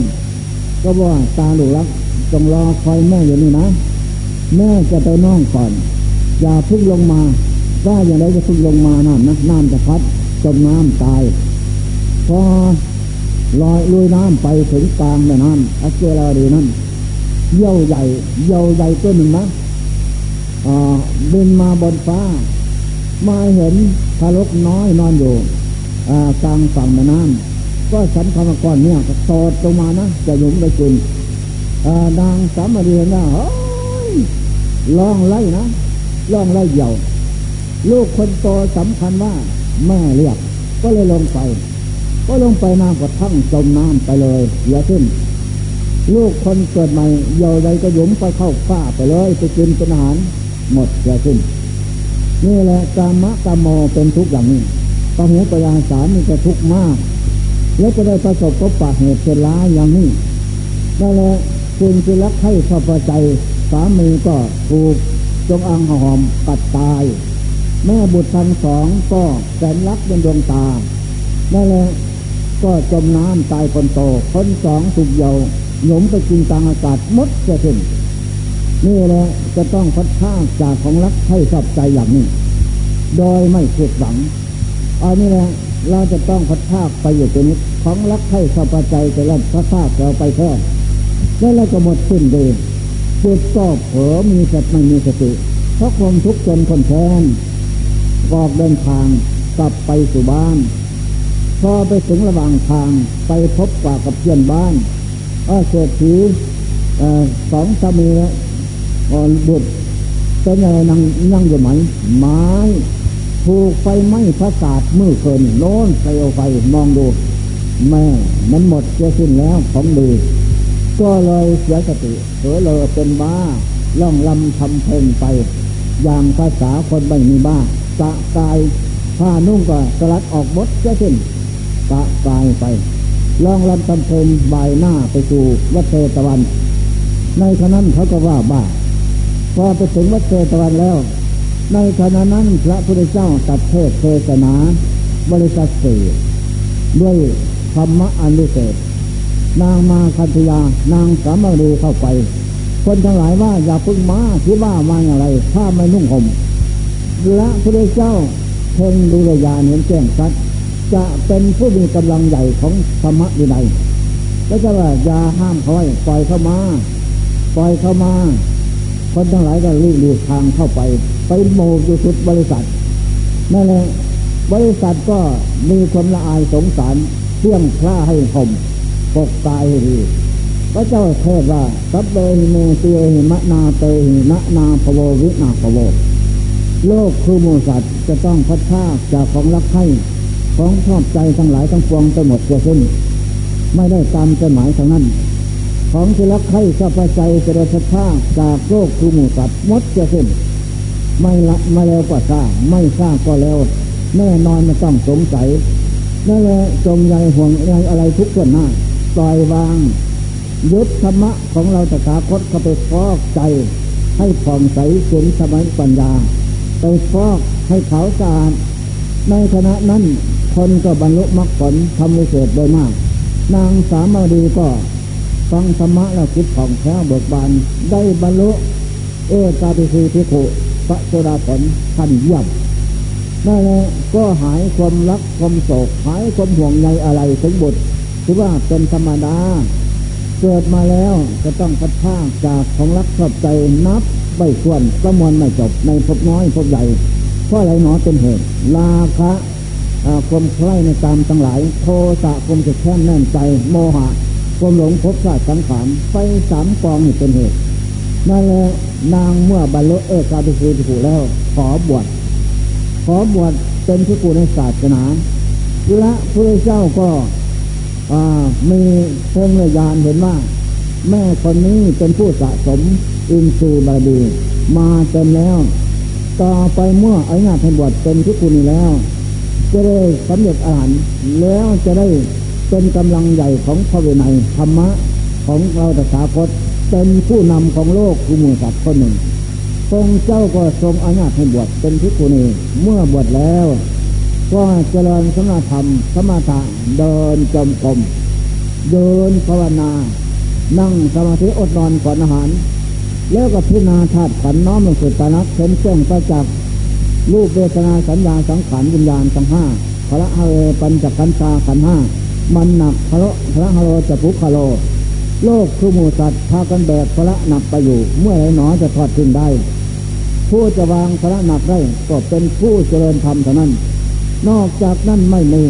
ก็ว่าตาหลูกรักจงรอคอยแม่อยู่นี่นะ แม่จะไปน้องก่อน อย่าพึ่งลงมา ว่าอย่างไรจะพึ่งลงมาน้ำนะน้ำจะพัดจมน้ำตาย พอลอยลุยน้ำไปถึงกลางแม่น้ำอัจเจราดีนั่นเยี่ยวใหญ่เยี่ยวใหญ่ตัวหนึ่งนะบินมาบนฟ้า มาเห็นทารกน้อยนอนอยู่กลางฝั่งแม่น้ำก็ฉันคำก้อนเนี่ยก็โตดลงมานะจะหยุมไปกินนางสามเรียนนะเฮ้ยลองไล่นะ ลองไล่เหี่ยว ลูกคนโตสำคัญว่าแม่เรียก ก็เลยลงไป ก็ลงไปน้ำก็ทั้งจมน้ำไปเลยเสียขึ้น ลูกคนเกิดใหม่เหี่ยวใดก็ยุมไปเข้าฟ้าไปเลยไปกินเป็นอาหารหมดเสียขึ้น นี่แหละกามะกามโมเป็นทุกอย่างนี้ปะหูปยาสารนี่จะทุกข์มาก แล้วจะได้ประสบพบปะเหตุเชร้าอย่างนี้นั่นแหละคุณจะรักให้พอพอใจสามีก็ถูก จงอังหอมปัดตาย แม่บุตรทั้งสองก็แสนรักเป็นดวงตานั่แหละก็จมน้ำตายคนโต คนสองถูกเยาหยมไปกินกลางอากาศมดจะขึ้นนี่แหละจะต้องพัดข้าจากของรักให้ชอบใจอย่างนี้ โดยไม่ผิดหวังอันนี้แหละเราจะต้องพัดข้าไปอยู่ตรงนี้ของรักให้ชอบใจแต่ละพัดข้าเราไปแท้แล้วเราก็หมดสิ้นเดี จิตก็เผลอมีสติไม่มีสติเพราะความทุกข์จนคนแทนออกเดินทางกลับไปสู่บ้าน พอไปถึงระหว่างทางไปพบกว่ากับเพื่อนบ้านอาเศรษฐีสองสามีอ่อนบุตรเป็นอะไรนั่งนั่งอยู่ไหมไม้ถูกไฟไหม้พระศาสมือเคินโน้นเปลวไฟมองดู แม่มันหมดจะสิ้นแล้วของดี ก็เลยเสียสติเผลอเลยเป็นบ้าล่องลำทำเพลงไป อย่างภาษาคนไม่มีบ้าสะกายผ้านุ่งก็สลัดออกบดจะสิ้นสะกายไปล่องลำทำเพลงบายหน้าไปสู่วัดเทตะวัน ในขณะนั้นเขาก็ว่าบ้าพอไปถึงวัดเทตะวันแล้ว ในขณะนั้นพระพุทธเจ้าตัดเทศเทศนา บริษัทสี่ด้วยธรรมะอันวิเศษ นางมาคันธยานางสามารีเข้าไป คนทั้งหลายว่าอย่าพึ่งมาคิดว่ามาอย่างไร ถ้าไม่นุ่งห่มและพระเจ้าเพ่งดูรยาเห็นแจ้งชัดจะเป็นผู้มีกำลังใหญ่ของธรรมะดีใดก็จะว่าอย่าห้ามเขาไว้ปล่อยเข้ามา ปล่อยเข้ามา คนทั้งหลายก็รีบดูทางเข้าไป ไปโมกุสุดบริษัทนั่นแหละบริษัทก็มีความละอายสงสารเที่ยงคล้าให้ห่ม ปกตายดีพระเจ้าเทศว่าสัพเบหิเมเตหิมะนาเตหินะนาภโววินาภโวโลกคือมูสัตว์จะต้องพัดพาจากของรักให้ของชอบใจทั้งหลายทั้งปวงไปหมดเสียสิ้น ไม่ได้ตามใจหมายทางนั้น ของที่รักใครชอบใจจะได้สัทธาจากโลกคือมูสัตว์มดเสียสิ้น ไม่ละมาแล้วก็ทราบไม่ทราบก็แล้ว แน่นอนไม่ต้องสงสัยนั่นแหละจงใยห่วงใยอะไรทุกส่วนหน้า ปล่อยวาง ยึดธรรมะของเราตถาคตเข้าไปฟอกใจ ให้ผ่องใสสุนสมัยปัญญา ไปฟอกให้ขาวสะอาดในขณะนั้นคนก็บรรลุมรรคผลทำวิเศษโดยมาก นางสามาวดีก็ฟังธรรมะแล้วคิดผ่องแผ้เบิกบานได้บรรลุเอกาติสีพิขุพระโสดาผลทันย่ำนั่นแหละก็หายความรักความโศกหายความห่วงใยอะไรถึงบุตร ถือว่าเป็นธรรมดา เกิดมาแล้วจะต้องพัดผ้าจากของรักชอบใจนับไม่ส่วนประมวลไม่จบในภพน้อยภพใหญ่เพราะอะไรหนอเป็นเหตุลาคะความใคร่ในตามทั้งหลาย โทสะความจะแค้นแน่นใจ โมหะความหลงภพชาติสังขารไปสามกองนี่เป็นเหตุนั่นแหละนางเมื่อบรรลุเอกาติภูถูแล้ว ขอบวชขอบวชเป็นผู้กูในศาสนาและพระเจ้าก็ มีเพ่งเยานเห็นว่า แม่คนนี้เป็นผู้สะสมอินทรีย์บารมีมาเต็มแล้ว ต่อไปเมื่ออาญาทบวชเป็นที่คุณแล้ว จะได้สำเร็จอาหารแล้วจะได้เป็นกำลังใหญ่ของพระวินัยธรรมะของเราตถาคตเป็นผู้นำของโลกคือมูสัตว์คนหนึ่งทรงเจ้าก็ทรงอาญาให้บวชเป็นพิกุณีเมื่อบวชแล้ว ก็เจริญสมาธรรม สมาธะเดินจมกรมเดินภาวนา นั่งสมาธิอดนอนก่อนอาหาร แล้วก็พิจารณาธาตุขันน้อมลงสู่ตานักเห็นแจ้งประจักษ์รูปเวทนาสัญญาสังขารวิญญาณทั้งห้าพระฮะเวปัญจขันธาขันห้ามันหนักพระพระฮะโลจะพุคโล โลกคือหมูสัตว์พากันแบกพระหนักไปอยู่ เมื่อไรหนอจะทอดทิ้งได้ ผู้จะวางพระหนักได้ก็เป็นผู้เจริญธรรมเท่านั้น นอกจากนั้นไม่มี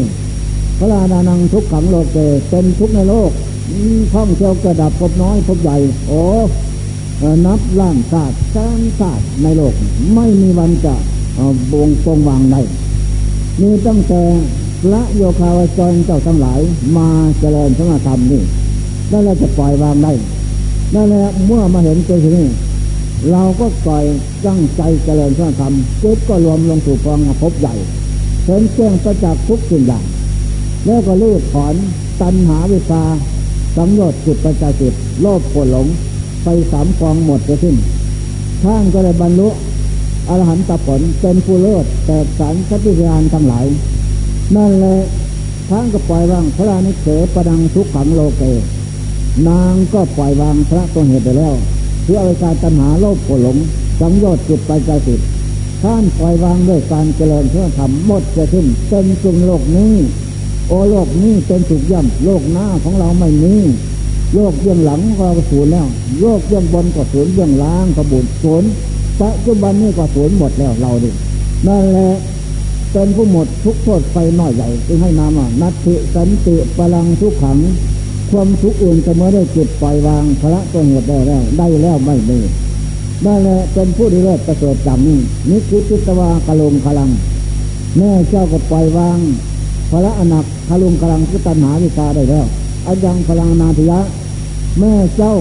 พระราดานังทุกขังโลกเกเป็นทุกในโลกท่องเที่ยวกระดับพบน้อยพบใหญ่ โอ้นับล้านศาสตร์แสนศาสตร์ในโลก ไม่มีวันจะบงทรงวางได้มีตั้งแต่พระโยคาวจรเจ้าทั้งหลาย มาเจริญสมาธรรมนี่นั่นแหละจะปล่อยวางได้นั่นแหละเมื่อมาเห็นตัวนี้เราก็ปล่อยตั้งใจเจริญสร้าธรรมจิตก็รวมลงสู่กองภพใหญ่ เห็นแจ้งประจักษ์ทุกสิ่งอย่าง แล้วก็ลื้อถอนตัณหาวิชาสังโยชน์จิตประจาจิตโลภโกรหลงไปสามกองหมดไปสิ้นท่านก็เลยบรรลุอรหันตผลเป็นผู้เลิศแต่สารสัติยานทั้งหลาย นั่นแหละท่านก็ปล่อยวางพระนิเสประดังทุกขังโลเกนางก็ปล่อยวางพระตัวเหตุไปแล้วเพื่ออาการตัณหาโลภโกรหลงสังโยชน์จิตไปใจติด ท่านปล่อยวางด้วยการเจริญเพื่อทำหมดจะขึ้นเป็นจุงโลกนี้ โอโลกนี้เป็นสุขย่ำโลกหน้าของเราไม่มีโลกเบื้องหลังก็สูญแล้วโลกเบื้องบนก็สูญเบื้องล่างก็บุญสูญปัจจุบันนี้ก็สูญหมดแล้วเราดินั่นแหละเป็นผู้หมดทุกโทษไฟน้อยใหญ่จึงให้นามว่านัตติสันติพลังทุกขัง ความทุกข์อื่นจะเมื่อได้จุดปล่อยวางพระตัวเหตุได้แล้ว ได้แล้วไม่มี ได้แล้วเป็นผู้ดีเลิศประเสริฐจำนี่นิคุติตวากะลงพลังแม่เจ้าก็ปล่อยวางพระอนักพลุงกลังพุตัญหาวิชาได้แล้วอายังพลังนาทิยะ แม่เจ้า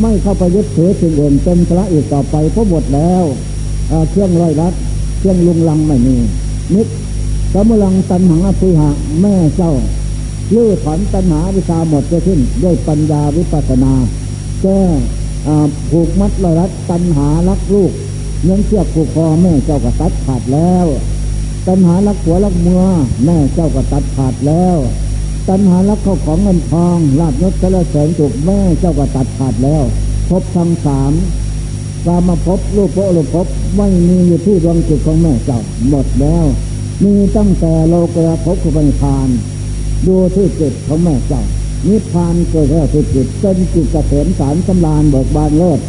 ไม่เข้าไปยึดถือสิ่งอื่นเป็นพระอีกต่อไปเพราะหมดแล้วเครื่องร้อยรัดเครื่องลุงลังไม่มี นิดสมลังตันหังอภิหะแม่เจ้าลื้อถอนตัณหาวิชาหมดจะขึ้น ด้วยปัญญาวิปัสนาแก้ ผูกมัดลอยรัดตัณหารักลูกเงินเชือกผูกคอแม่เจ้าก็ตัดขาดแล้ว ตัณหารักหัวรักเมือแม่เจ้าก็ตัดขาดแล้ว ตัณหารักเข้าของเงินทองลาบยศะละแสงจุกแม่เจ้าก็ตัดขาดแล้วพบทั้งสามกามาพบรูปโปรูปพบไม่มีอยู่ที่ดวงจิตของแม่เจ้าหมดแล้ว มีตั้งแต่โลกระพบขุบันพานดูที่จิตของแม่เจ้า นิพพานเกิดแล้วที่จิตเป็นจิตเกษมสารสำราญเบิกบานเลิศ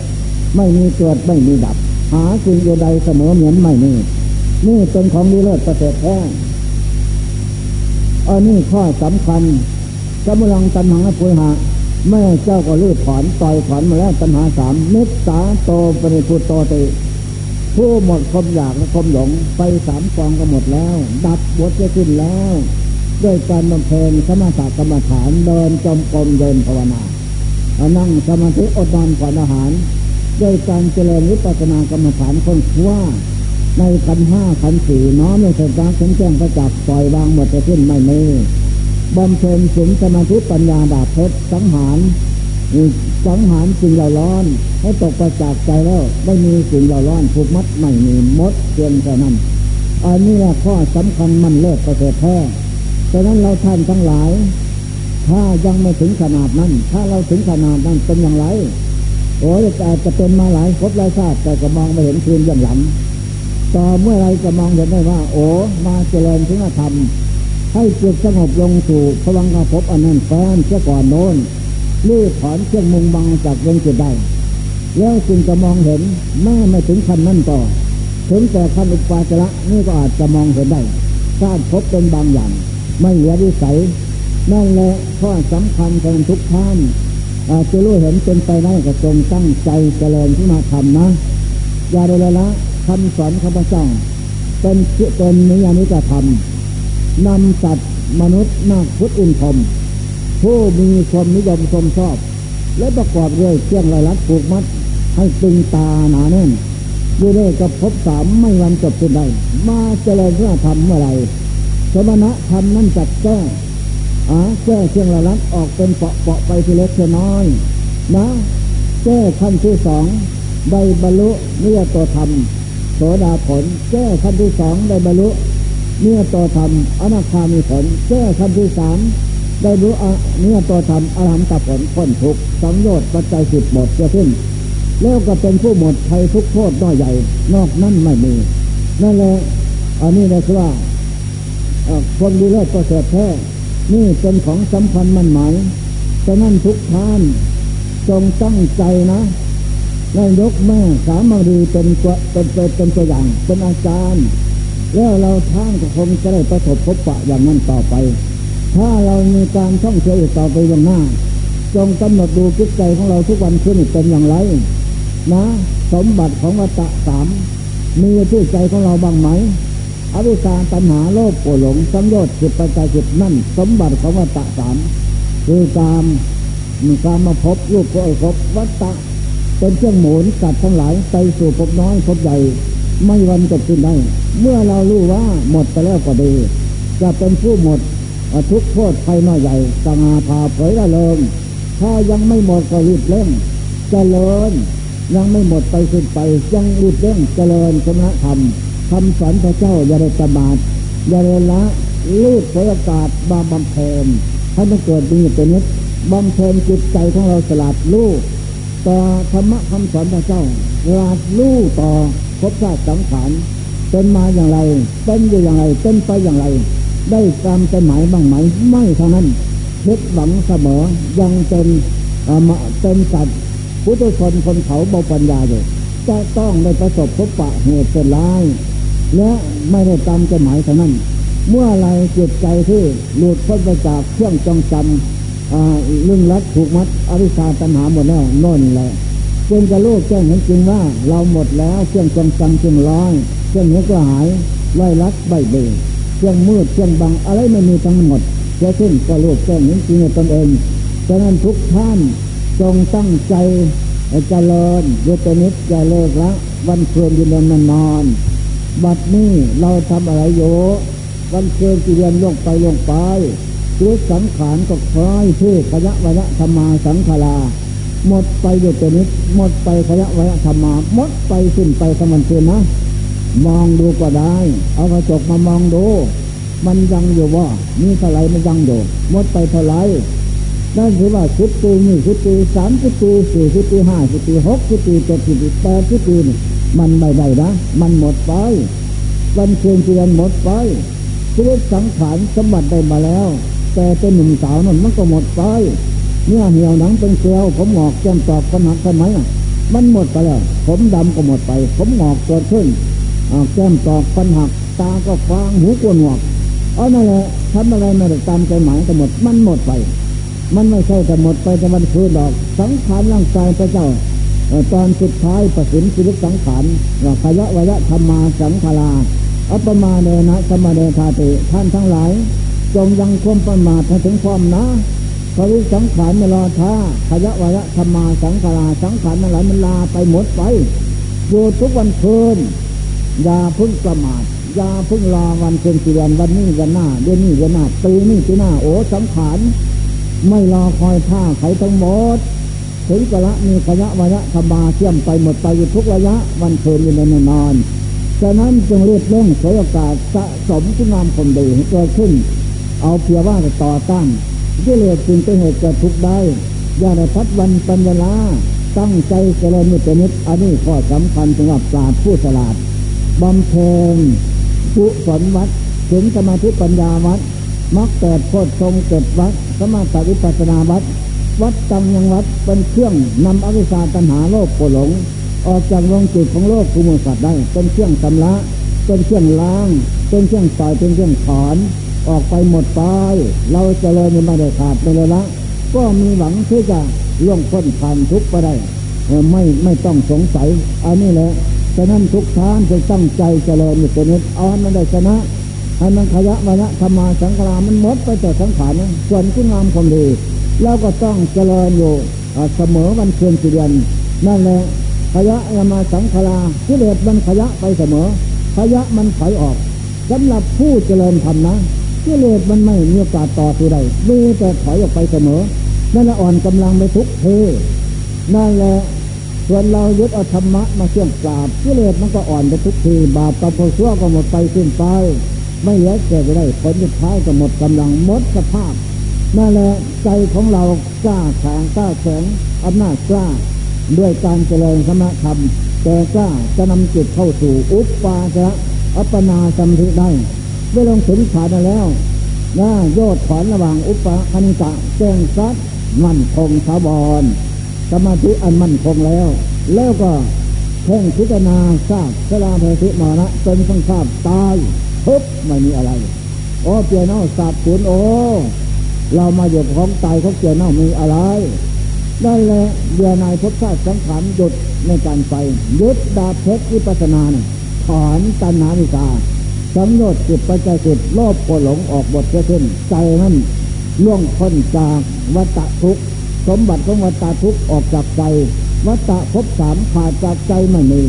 ไม่มีเกิดไม่มีดับ หาสิ่งใดเสมอเหมือนไม่มีนี่เป็นของดีเลิศประเสริฐแท้อันนี้ข้อสำคัญกำลังตัณหาปุยหะแม่เจ้าก็ลืดถอนต่อยถอนมาแล้วตัณหาสามเมตตาโตปริพุโตติ ผู้หมดความอยากและความหลงไปสามกองก็หมดแล้ว ดับบทจะขึ้นแล้ว ด้วยการบำเพ็ญสมาธิกรรมฐานเดินจมกรมเดินภาวนานั่งสมาธิอดนอนก่อนอาหารด้วยการเจริญวิปัสสนากรรมฐานคนว่าในขันห้าขันสี่น้อมในสตาร์แจ้งประจักษ์ปล่อยวางหมดจะขึ้นไม่มีบำเพ็ญสิงสมาธิปัญญาดาบเพชรสังหารสังหารสิ่งเหล่าร้อน ให้ตกประจากใจแล้วไม่มีสิ่งเหล่าร้อนผูกมัดไม่มีมดเพียงแค่นั้นอันนี้แหละข้อสำคัญมันเลิศประเสริฐแท้ ดังนั้นเราท่านทั้งหลาย ถ้ายังไม่ถึงขนาดนั้น ถ้าเราถึงขนาดนั้นเป็นอย่างไรโอ้ยอาจจะเป็นมาหลายครบหลายชาติแต่ก็มองไม่เห็นคืนอย่างหลังต่อเมื่อไรจะมองเห็นได้ว่า โอ้มาเจริญถึงธรรมให้จิตสงบลงสู่พลังกระพบอันนั้นแฟนเสียก่อนโน้นลื้อถอนเครื่องมุงบังจากดวงจิตได้แล้วจึงจะมองเห็นแม่ไม่ถึงขั้นนั้นต่อ ถึงแต่ขั้นอุปาจระนี่ก็อาจจะมองเห็นได้ทราบพบเป็นบางอย่าง ไม่เหลือวิสัยนั่นแหละข้อสำคัญของทุกท่านอาจจะรู้เห็นเป็นไปได้ก็จงตั้งใจเจริญที่มาทำนะอย่าได้ละคำสอนข้าพเจ้าเป็นเชื่อเป็นนิยานิจะทำนำสัตว์มนุษย์นาคพุทธอินทรมผู้มีความนิยมชมชอบ และประกอบด้วยเครื่องไรลัดผูกมัด ให้ตึงตาหนาแน่นด้วยกับพบสามไม่วันจบสิ้นได้มาเจริญเพื่อทำเมื่อไร สมณะทำนั่นจัดแก้อาแก้เครื่องไรลัดออกเป็นเปาะเปาะไปทีเล็กทีน้อยนะแก้ขั้นที่สองได้บรรลุเนื้อตัวธรรมโสดาผล แก้ขั้นที่สองได้บรรลุเนื้อตัวธรรมอนาคามีผล แก้ขั้นที่สามได้รู้เนื้อตัวธรรมอรหันตผลพ้นทุกสังโยชน์ปัจจัยสิบหมดจะขึ้น แล้วก็เป็นผู้หมดภัยทุกโทษน้อยใหญ่ นอกนั้นไม่มีนั่นแหละอันนี้นะคือว่า คนดีเลิศประเสริฐแท้นี่เป็นของสำคัญมันหมายฉะนั้นทุกท่านจงตั้งใจนะได้ยกแม่สามารีเป็นตัวเป็นเป็นตัวอย่างเป็นอาจารย์ แล้วเราท่านก็คงจะได้ประสบพบปะอย่างนั้นต่อไป ถ้าเรามีการท่องเที่ยวต่อไปวันหน้า จงกำหนดดูจิตใจของเราทุกวันขึ้นเป็นอย่างไร นะ สมบัติของวัตะสามมีที่ใจของเราบ้างไหม อวิชาตัณหาโลภโกรหลงสังโยชน์จิตปัจจัยจิตนั่น สมบัติของวัตะสามคือการมีการมาพบรูปก็พบวัตตะเป็นเครื่องหมุนสัตว์ทั้งหลายไปสู่พบน้อยพบใหญ่ ไม่วันจบสิ้นได้ เมื่อเรารู้ว่าหมดไปแล้วก็ดี จะเป็นผู้หมดทุกโทษภัยน้อยใหญ่สงาพาเผยละเลิงถ้ายังไม่หมดก็รีบเร่งเจริญยังไม่หมดไปสิ้นไปยังรีบเร่งเจริญสมณธรรม คำสอนพระเจ้าอย่าได้ประมาทอย่าได้ละรีบเผยกาสบาบำเพ็ญให้มันเกิดดีเป็นนิดบำเพ็ญจิตใจของเราสลัดลู่ต่อธรรมะคำสอนพระเจ้าสลัดลู่ต่อพบชาติสังขารเป็นมาอย่างไรเป็นอยู่อย่างไรเป็นไปอย่างไร ได้ตามใจหมายบ้างไหมไม่เท่านั้นคิดหวังเสมอยังเป็นเป็นสัตว์พุทธชนคนเขาเบาปัญญาอยู่จะต้องได้ประสบพบปะเหตุเป็นร้าย และไม่ได้ตามใจหมายเท่านั้น เมื่อไรจิตใจที่หลุดพ้นไปจากเครื่องจองจำเรื่องรัดถูกมัดอริชาตัณหาหมดแล้วน่นแหละจึงจะรู้แจ้งเห็นจริงว่าเราหมดแล้วเครื่องจองจำจึงร้อยเครื่องนี้ก็หายไล่รัดใบเบยเครื่องมืดเครื่องบังอะไรไม่มีทั้งหมดจะขึ้นก็รูปแจ้งนี้จริงในตนเองฉะนั้นทุกท่านจงตั้งใจเจริญยุตนิดจะเลิกละวันคืนยืนนอนนอน บัดนี้เราทำอะไรโยวันคืนจีเรียนลงไปลงไปชีวสังขารก็คล้ายที่ขยะวะธรรมาสังขาราหมดไปอยุตนิดหมดไปขยะวะธรรมาหมดไปสิ้นไปสมันคืนนะ มองดูก็ได้ เอากระจกมามองดู มันยังอยู่ว่ามีเท่าไรมันยังอยู่หมดไปเท่าไรนั่นคือว่าสิบปีนี่สิบปีสามสิบปีสี่สิบปีห้าสิบปีหกสิบปีเจ็ดสิบปีแปดสิบปีนี่ มันไม่ได้นะมันหมดไป วันเคืนเดือนหมดไปชีวิตสังขารสมบัติได้มาแล้ว แต่เป็นหนุ่มสาวนั่นมันก็หมดไปเนื้อเหี่ยวหนังเป็นเกลียวผมหงอกแก้มตอกปัญหาทำไมมันหมดไปแล้ว ผมดำก็หมดไป ผมหงอกเกิดขึ้นแก้มตอกปัญหัก ตาก็ฟางหูกวนหวกเอานั่นแหละทำอะไรไม่ได้ตามใจหมายทั้งหมดมันหมดไป มันไม่ใช่แต่หมดไปแต่มันคือดอก สังขารร่างกายพระเจ้า ตอนสุดท้ายประสิทธิ์ชีวิตสังขารขยะวยะธรรมาสังขาราอัปมาเนนะสมาเนธาติท่านทั้งหลาย จงยังความประมาทถึงความนะพริสังขารไม่รอท่าขยะวะธรรมาสังขาราสังขารมันไหลมันลาไปหมดไปอยู่ทุกวันคืนอย่าพึ่งประมาทอย่าพึ่งรอวันเพ็ญสี่เดือนวันนี้วันหน้าเดือนนี้เดือนหน้าปีนี้ปีหน้าโอ้สังขารไม่รอคอยท่าใครทั้งหมด ถึงกะละมีขยะวะธรรมาเชื่อมไปหมดไปอยู่ทุกระยะวันคืนอยู่ในนอนฉะนั้นจึงเรียบเร่งสวยโอกาสสะสมคุณงามคนดีให้เกิดขึ้น เอาเพียงว่าต่อต้านที่เลสจึงเป็นเหตุเกิดทุกข์ได้อย่าได้พัดวันเป็นเวลาตั้งใจเจริญมิตรนิดอันนี้ข้อสำคัญสำหรับศาสตร์ผู้สลาดบำเพ็ญกุศลวัดถึงสมาธิปัญญาวัดมักแปดโพชฌงเจ็ดวัดสมาธิวิปัสนาวัด วัดตังยังวัดเป็นเครื่องนำอวิชชาตัณหาโลกโกหลง ออกจากวงจิตของโลกภูมิสัตว์ได้ เป็นเครื่องสำละเป็นเครื่องล้าง เป็นเครื่องต่อยเป็นเครื่องถอน ออกไปหมดไป เราจเจริญไม่ได้ขาดไปเลยละ ก็มีหวังที่จะล่วงพ้นผ่านทุกข์ไปได้ไม่ไม่ต้องสงสัย อันนี้แหละฉะนั้นทุกท่านจะตั้งใจเจริญอยู่ตัวนี้เอาให้มันได้ชนะให้มันขยะวายะธรรมาสังขารามันหมดไปแต่สังขารนะส่วนคุณงามความดี แล้วก็ต้องเจริญอยู่เสมอวันเคืนสี่เดือนนั่นแหละขยะยามาสังขาราีิเลสมันขยะไปเสมอขยะมันถอยออกสำหรับผู้เจริญธรรมนะีิเลสมันไม่มีโอกาสต่อตัวใดมีแต่ถอยออกไปเสมอนั่นแหละอ่อนกำลังไปทุกเทนั่นแหละส่วนเรายึดเอาธรรมะมาเชื่อมกราบีิเลสมันก็อ่อนไปทุกทีบาปกับพชั่วก็หมดไปสิ้นไป ไม่เหลือเกิดไปได้ผลสุดท้ายก็หมดกำลังหมดสภาพ นั่นแหละใจของเรากล้าแข็งกล้าแข็งอำนาจกล้า ด้วยการเจริญสมธรรม แต่กล้าจะนำจิตเข้าสู่อุปปาจะอัปปนาสมธิได้เมื่อลงถึงขาดแล้วนะโยอดถอนระหว่างอุปปาคณิกะแจ้งซัดมั่นคงสาบอนสมาธิอันมั่นคงแล้ว แล้วก็เพ่งพิจารณาทราบสลาเพสิมานะจนสังขารตายทุบไม่มีอะไร โอ้เปียโนสาบสูญโอ เรามาอยู่ของตายเขาเกี่ยวเน่ามีอะไรได้แล้วเดือนายพบชาติสังขารหยุดในการไปยุดดาเพชรวิปัสนาเนี่ยถอนตัณหาวิกาสังโยชน์จิตปัจจัยจิตโลภโกหลงออกบทเช่นใจนั้นล่วงพ้นจากวัฏทุกสมบัติของวัฏทุกออกจากใจ วัฏภพสามขาดจากใจไม่มี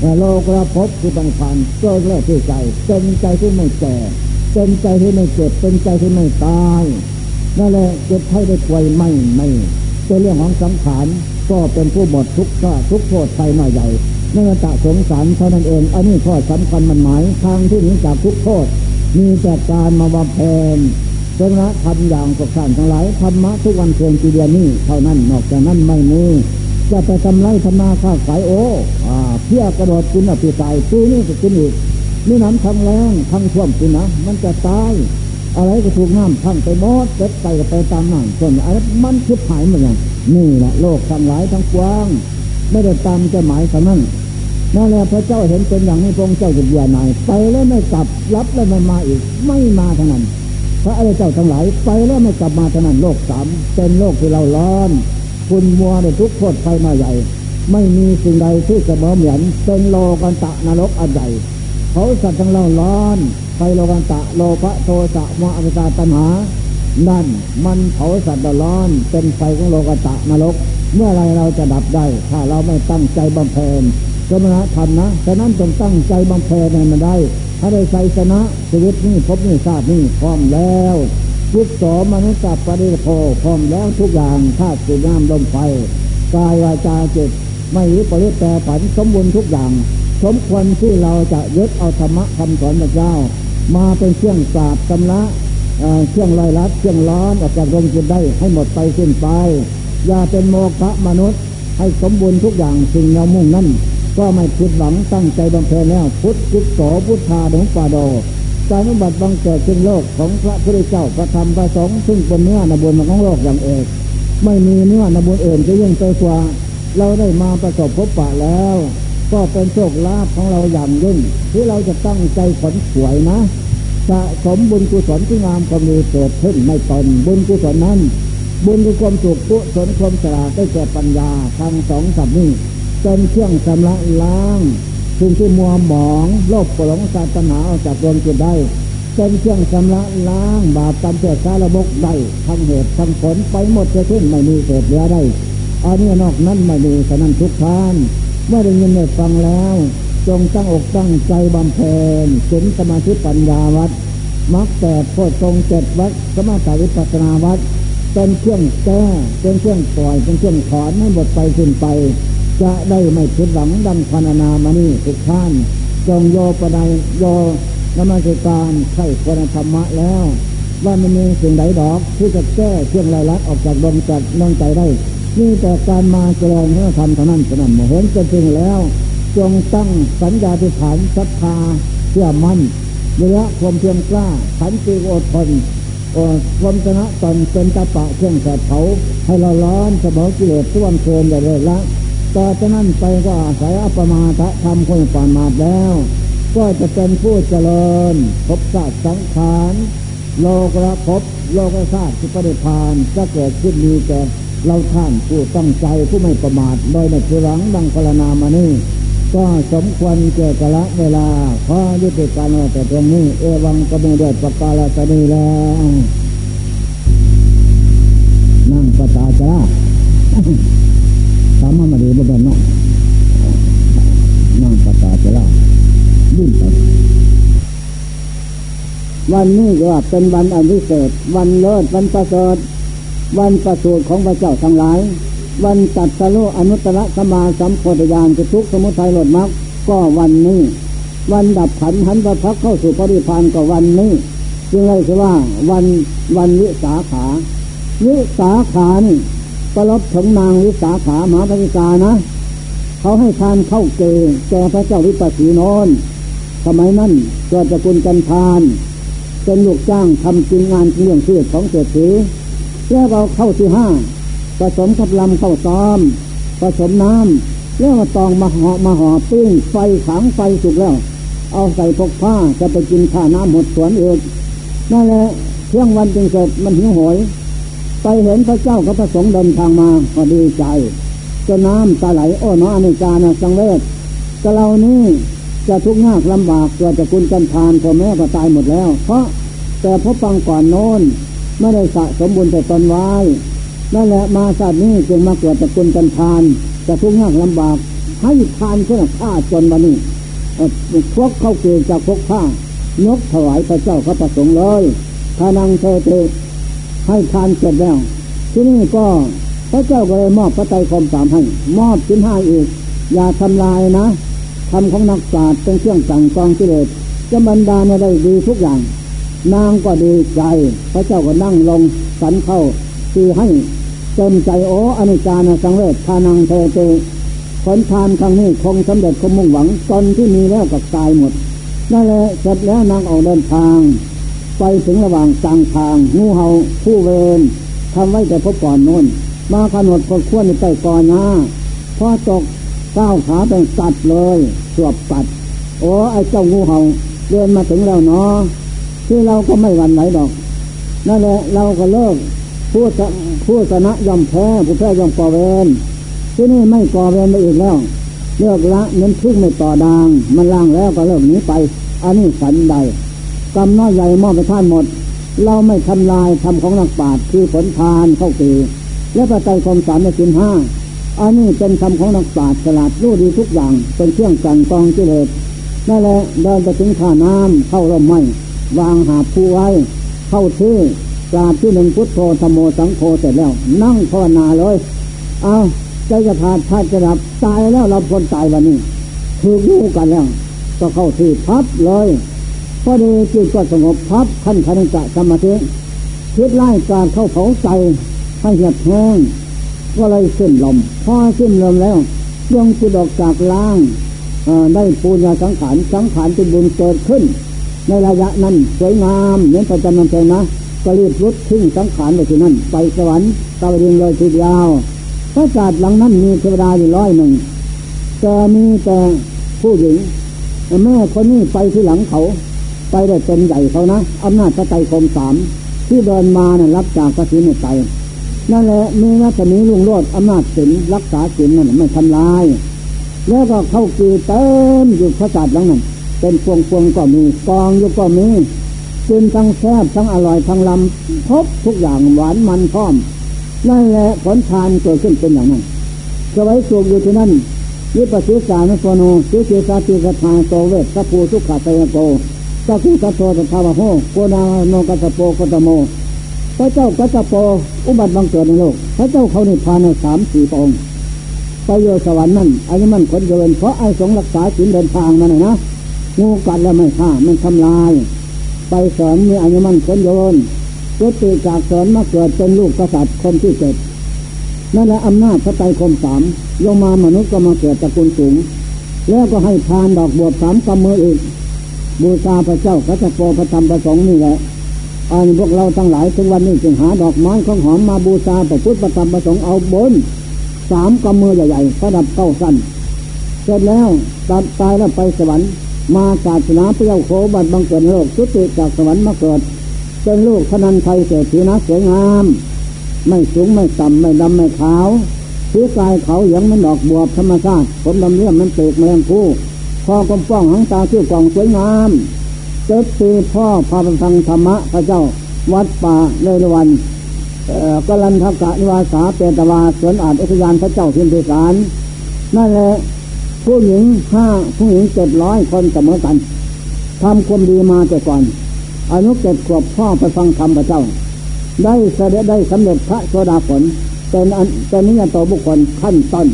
แต่โลกระพบคือบังคันเกิดแรกที่ใจเป็นใจที่ไม่แก่เป็นใจที่ไม่เจ็บเป็นใจที่ไม่ตาย นั่นแหละเจ็บไข้ได้ป่วยไม่ไม่เป็นเรื่องของสังขารก็เป็นผู้หมดทุกข์ก็ทุกโทษไปหน่อยใหญ่นั่นจะสงสารเท่านั้นเอง อันนี้ข้อสำคัญมันหมาย ทางที่หนีจากทุกโทษ มีแต่การมาบำเพ็ญเจนะทำอย่างสกสานทั้งหลายธรรมะทุกวันเพียงจีเดียนี้เท่านั้นนอกจากนั้นไม่มีจะไปทำไรทำนาค้าขายโอ้เพื่อกระโดดคุณอภิสัยตู้นี้จะกินอีกนี่น้ำทั้งแรงทั้งท่วมคุณนะมันจะตาย อะไรก็ถูกน้ำพังไปหมดเจ็บไปก็ไปตามน้ำส่วนอะไรมันคิดหายหมดอย่างนี่แหละโลกทั้งหลายทั้งกว้าง ไม่ได้ตามจะหมายเท่านั้นนั่นแหละพระเจ้าเห็นเป็นอย่างนี้พระองค์เจ้าจะเบียนายไปแล้วไม่กลับรับแล้วไม่มาอีก ไม่มาเท่านั้นพระอะไรเจ้าทั้งหลายไปแล้วไม่กลับมาเท่านั้นโลกสามเป็นโลกที่เราร้อน คุณมัวในทุกโทษไฟมาใหญ่ ไม่มีสิ่งใดที่จะเหมือนเป็นโลกันตะนรกอันใหญ่เขาสัตว์ทั้งเราร้อน ไฟโลกันตะโลภะโทสะมะอวิชาตัณหา นั่นมันเผาสัตว์ร้อน เป็นไฟของโลกตะนรก เมื่อไรเราจะดับได้ ถ้าเราไม่ตั้งใจบำเพ็ญสมณธรรมนะฉะนั้นต้องตั้งใจบำเพ็ญให้มันได้ ถ้าได้ใจชนะชีวิตนี้พบนี้ทราบนี้พร้อมแล้วพุทโสมนุษย์ปริโภพร้อมแล้วทุกอย่างธาตุสีน้ำลมไฟกายวาจาจิตไม่รู้ปริแปรผันสมบูรณ์ทุกอย่าง สมควรที่เราจะยึดเอาธรรมะคำสอนพระเจ้า มาเป็นเครื่องสาบตำละเครื่องลอยลัดเครื่องร้อนออกจากดวงจิตได้ให้หมดไปสิ้นไป อย่าเป็นโมฆะมนุษย์ ให้สมบูรณ์ทุกอย่างสิ่งเรามุ่งนั้นก็ไม่ผิดหวังตั้งใจบำเพ็ญแล้วพุทธุโสพุทธาหลวงป่าโดการนุบัติบังเกิดขึ้นโลกของพระพุทธเจ้าพระธรรมพระสงฆ์ซึ่งเป็นเนื้อนบุญของโลกอย่างเอกไม่มีเนื้อนบุญเอื่นจะยิ่งไปกว่าเราได้มาประสบพบปะแล้ว ก็เป็นโชคลาภของเราอย่างยิ่งที่เราจะตั้งใจขน วยนะสะสมบุญกุศลที่งามความดีเกิดขึ้นไม่ตนบุญกุศลนั้น บุญคือความสุขกุศลความสลาดได้แก่ปัญญาทางสองสับนี้เป็นเครื่องชำระล้างสิ่งที่มัวหมองโลภโกรธศาสนาออกจากดวงจิตได้เป็นเครื่องชำระล้างบาปกรรมเจ้าสารบกได้ทั้งเหตุทั้งผลไปหมดจะขึ้นไม่มีเศษเหลือได้อันนี้นอกนั้นไม่มีฉะนั้นทุกท่านเมื่อได้ยินได้ฟังแล้ว จงตั้งอกตั้งใจบำเพ็ญศีลสมาธิปัญญาวัดมักแต่โพชงเจ็ดวัดสมาธิวิปัสนาวัดเป็นเครื่องแก้เป็นเครื่องปล่อยเป็นเครื่องถอนให้หมดไปสิ้นไป จะได้ไม่ผิดหวังดังพรรณนามานี่ทุกท่าน จงโยปนายโยนมัสการไข่ควรธรรมะแล้ว ว่ามันมีสิ่งใดดอกที่จะแก้เครื่องไรลักออกจากดวงจัดดวงใจได้นี่แต่การมาเจริญพระธรรมเท่านั้นเท่านั้นเห็นจริงแล้ว จงตั้งสัญญาธิฐานศรัทธาเชื่อมั่นเระยะความเพียรกล้าขันติอดทนความชนะตนเป็นตะปะเครื่องแสบเผาให้เราร้อนเสมอกิเลสทุกวันเกินอย่าเลยละต่อจากนั้นไปก็อาศัยอัปมาทะทำคนปานมาแล้ว ก็จะเป็นผู้เจริญพบศาสสังขารโลกระพบโลกศาสตร์สุปฏิพานจะเกิดขึ้นมีแก่เราท่านผู้ตั้งใจผู้ไม่ประมาทโดยในคือหลังดังพรนามานี่ ก็สมควรเกี่ยวกับละเวลาพอยุติการแต่ตรงนี้ เอวังก็ไม่เดือดประกาศตนีแล้วนั่งประตาจ้าสามารถมาดีบ่เป็นน้องนั่งประตาจ้าดิ้นไปวันนี้ก็เป็นวันอันพิเศษ วันเลิศวันประเสริฐวันประสูติของพระเจ้าทั้งหลาย วันตัดสโลอนุตตรสมาสัมโพธิญาณจะทุกสมุทัยหลดมรรคก็วันนี้ วันดับขันหันประพักเข้าสู่ปริพานก็วันนี้จึงเลยคือว่าวันวันวิสาขาวิสาขานี่ประลบถึงนางวิสาขามหาปฏิกานะเขาให้ทานเข้าเกยแก่พระเจ้าวิปัสสีนนสมัยนั้นเกิดจะกุลกันทาน เป็นลูกจ้างทำจริงงานเรื่องเพื่อของเศรษฐีแล้วเราเข้าที่ห้า ผสมกับลำเข้าซ้อมผสมน้ำแล้วมาตองมาห่อมาห่อปิ้งไฟขังไฟสุกแล้ว เอาใส่พกผ้าจะไปกินข้าน้ำหดสวนเองนั่นแหละเที่ยงวันจึงเสร็จมันหิวโหย ไปเห็นพระเจ้ากับพระสงฆ์เดินทางมาก็ดีใจจะน้ำตาไหลโอ้น้ออเนจานะสังเวชก็เรานี่จะทุกข์ยากลำบากเกิดจะคุณกันทานพ่อแม่ก็ตายหมดแล้ว เพราะแต่พบฟังก่อนโน้นไม่ได้สะสมบุญแต่ตนไว้ นั่นแหละมาศาสตร์นี้จึงมาเกิดจากคุณกันทานจะทุกข์ยากลำบากให้ทานเพื่อฆ่าจนวันนี้พวกเข้าเกณฑ์จากพวกข้ายกถวายพระเจ้าพระประสงค์เลยทานังเทเตให้ทานเสร็จแล้ว ที่นี่ก็พระเจ้าก็เลยมอบพระไตรคมสามให้มอบชิ้นห้าอีก อย่าทำลายนะทำของนักศาสตร์เป็นเครื่องสั่งกองกิเลสจะบรรดาเนี่ได้ดีทุกอย่าง นางก็ดีใจ พระเจ้าก็นั่งลงสันเข้าคือให้ เต็มใจโอ้อนิจจานะสังเวชทานังเทเตผลทานครั้งนี้คงสำเร็จคงมุ่งหวังตอนที่มีแล้วก็ตายหมดนั่นแหละเสร็จแล้วนางออกเดินทาง ไปถึงระหว่างกลางทางงูเห่าผู้เวรทำไว้แต่พบก่อนโน้นมาขนดพดขวในใต้ก่อนนะพอตกก้าวขาเป็นสัตว์เลยสวบสัตว์โอ้ไอ้เจ้างูเห่าเดินมาถึงแล้วเนาะที่เราก็ไม่หวั่นไหวดอกนั่นแหละเราก็เลิก ผู้ผู้ชนะยอมแพ้ผู้แพ้ยอมก่อเวรที่นี่ไม่ก่อเวรไปอีกแล้ว เลิกละเน้นพึ่งไม่ต่อดาง มันล่างแล้วก็เลิกนี้ไป อันนี้สันใดกรรมน้อยใหญ่มอบไปท่านหมด เราไม่ทำลายทำของนักปราชญ์คือผลทานเข้าตีและประจัยความสารในสินห้าอันนี้เป็นคำของนักปราชญ์ฉลาดรู้ดีทุกอย่างเป็นเครื่องกันกองกิเลสนั่นแหละเดินไปถึงท่าน้ำเข้าร่มไม้วางหาผู้ไว้ เข้าที่ กราบที่หนึ่งพุทโธธโมสังโฆเสร็จแล้ว นั่งภาวนาเลย เอาใจจะพาดพาจะดับตายแล้วเราพ้นตายวันนี้ถือรู้กันแล้ว ก็เข้าที่พับเลยพอดีจิตก็สงบพับขั้นขันจะสมาธิคิดไล่การเข้าเผาใจให้เหียบแห้งก็เลยขึ้นลมพอขึ้นลมแล้วดวงจิตออกจากล่างได้ปูญาสังขารสังขารเป็นบุญเกิดขึ้น ในระยะนั้นสวยงามเหมือนประจันนันใจนะ ก็รีบรุดทิ้งสังขารไปที่นั่น ไปสวรรค์ตะวันยิงเลยทีเดียวพระศาสตร์หลังนั้นมีเทวดาอยู่ร้อยหนึ่งแต่มีแต่ผู้หญิงแม่คนนี้ไปที่หลังเขา ไปได้เป็นใหญ่เขานะอำนาจพระไตรคมสามที่เดินมานะ่ะรับจากพระศีลในใจนั่นแหละมีนัตมีลุงโลดอำนาจศีลรักษาศีลนั่นไม่ทำลาย แล้วก็เข้ากีเต็มอยู่พระศาสตร์หลังนั้นเป็นพวงพวงก็มีกองอยู่ก็มี กินทั้งแซ่บทั้งอร่อยทั้งลำครบทุกอย่างหวานมันพร้อม นั่นแหละผลทานเกิดขึ้นเป็นอย่างนั้นสวัยสุขอยู่ที่นั่นยิปฏิสานโฟโนสุเจตาติกทาโตเวสัพูสุขาเตยโกสักุตโตตถาวโหโกนาโนกัสโปโกตโม พระเจ้ากัสโปอุบัติบังเกิดในโลก พระเจ้าเขานิพพานในสามสี่ปองไปโยสวรรค์นั่นอายุมันคนเดินเพราะไอ้สงรักษาศีลเดินทางมาหน่อยนะงูกัดแล้วไม่ฆ่ามันทำลาย ไปสอนมีอายุมันคนโยนจุติจากสอนมาเกิดเป็นลูกกษัตริย์คนที่เจ็ดนั่นแหละอำนาจพระไตรคมสามลงมามนุษย์ก็มาเกิดตระกูลสูง แล้วก็ให้ทานดอกบวบสามกำมืออีกบูชาพระเจ้าพระเจ้าโปพระธรรมประสงค์นี่แหละอันพวกเราทั้งหลายถึงวันนี้จึงหาดอกไม้ของหอมมาบูชาพระพุทธประธรรมประสงค์เอาบนสามกำมือใหญ่ๆประดับเก้าสั้นเสร็จแล้วตัดตายแล้วไปสวรรค์ มาศาสนาเปรี้ยวโคบัดบังเกิดโลกสุติจากสวรรค์มาเกิดเป็นลูกพนันไทยเศรษฐีนะสวยงาม ไม่สูงไม่ต่ำไม่ดำไม่ขาวผิวกายเขาอย่างมันดอกบวบธรรมชาติผมดำเลี่ยมมันเปลกแมลงผู้คอกลมป้องหางตาชื่อกล่องสวยงามเจ็ดปีพ่อพาไปฟังธรรมะพระเจ้าวัดป่าเลยวันกลันทกะนิวาสาเปตวาสวนอาจอุทยานพระเจ้าพิมพิสารนั่นแหละ ผู้หญิงห้าผู้หญิงเจ็ดร้อยคนเสมอกันทำความดีมาแต่ก่อนอนุเจ็ดขวบพ่อไปฟังธรรมพระเจ้า ได้เสด็จได้สำเร็จพระโสดาผลเป็นอันเป็นนิยตบุคคลขั้นต้น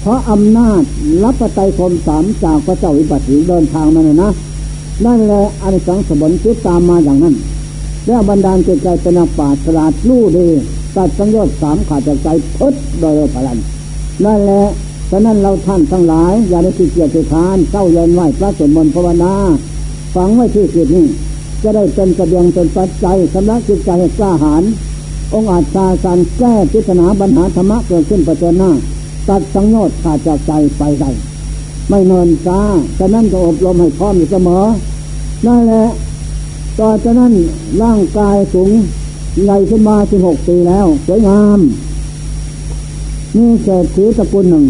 เพราะอำนาจรับประไตคมสามจากพระเจ้าวิปัสสีเดินทางมาเลยนะนั่นแหละอันสังสมบคิตามมาอย่างนั้น แล้วบรรดาจิตใจเป็นป่าสลาดลู่ดีตัดสังโยชน์สามขาดจากใจพุทโดยพลันนั่นแหละ ฉะนั้นเราท่านทั้งหลาย อย่าได้ขี้เกียจทานเศร้าเย็นไหวพระสวดมนต์ภาวนาฝังไว้ที่จิตนี้ จะได้เป็นกระเบียงเป็นปัจจัยสำนักจิตใจให้กล้าหาญองค์อาจชาสันแก้พิจารณาปัญหาธรรมะเกิดขึ้นประเจนหน้า ตัดสังโยชน์ขาดจากใจไปได้ไม่นอนซาฉะนั้นก็อบรมให้พร้อมอยู่เสมอนั่นแหละต่อจากนั้นร่างกายสูงใหญ่ขึ้นมาสิบหกปีแล้ว สวยงาม นี่เศรษฐีตระกูลหนึ่ง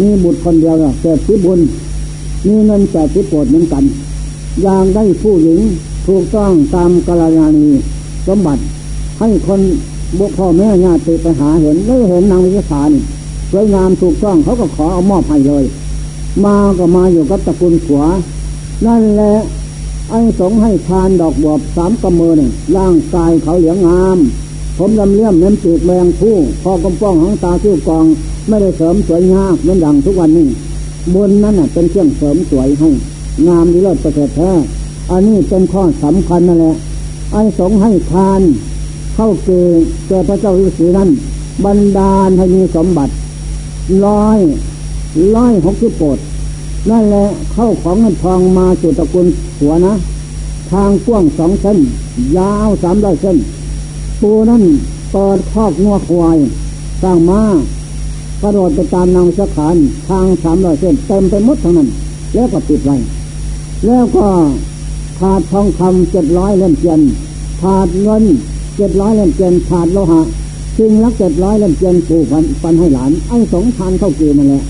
มีบุตรคนเดียวเศรษฐีบุญมีเงินแจกที่โปรดเหมือนกัน อย่างได้ผู้หญิงถูกต้องตามกาลยาณี สมบัติ ให้คนบุพ่อแม่ญาติไปหาเห็นได้เห็นนางวิสานี่สวยงามถูกต้องเขาก็ขอเอามอบให้เลย มาก็มาอยู่กับตระกูลขัว นั่นแหละไอ้สงให้ทานดอกบวบสามกำมือเนี่ยร่างกายเขาเหลืองงาม ผมลำเลี่ยมเน้นปีกแมงผู้พอกำป้องหางตาชื่อกอง ไม่ได้เสริมสวยงามเหมือนดังทุกวันนี้บนนั้นเป็นเครื่องเสริมสวยให้งามดีเลิศประเสริฐแท้อันนี้เป็นข้อสำคัญนั่นแหละไอ้สงให้ทาน เข้าเกแก่พระเจ้าฤาษีนั้นบรรดาลให้มีสมบัติร้อยร้อยหกสิบโปดนั่นแหละเข้าของเงินทองมาสู่ตระกูลหัวนะ ทางกว้างสองเส้น ยาวสามร้อยเส้น ปูนั่นเปิดคอกงัวควายสร้างมา กระโดดไปตามนางสะขานทางสามร้อยเส้นเต็มไปหมดทั้งนั้น แล้วก็ปิดไว้แล้วก็ขาดทองคำเจ็ดร้อยเล่มเทียนขาดเงินเจ็ดร้อยเล่มเจียนขาดโลหะสิ่งลักเจ็ดร้อยเล่มเจียนปู่ฟันฟันให้หลานไอ้สองทานเข้าเกนั่นแหละ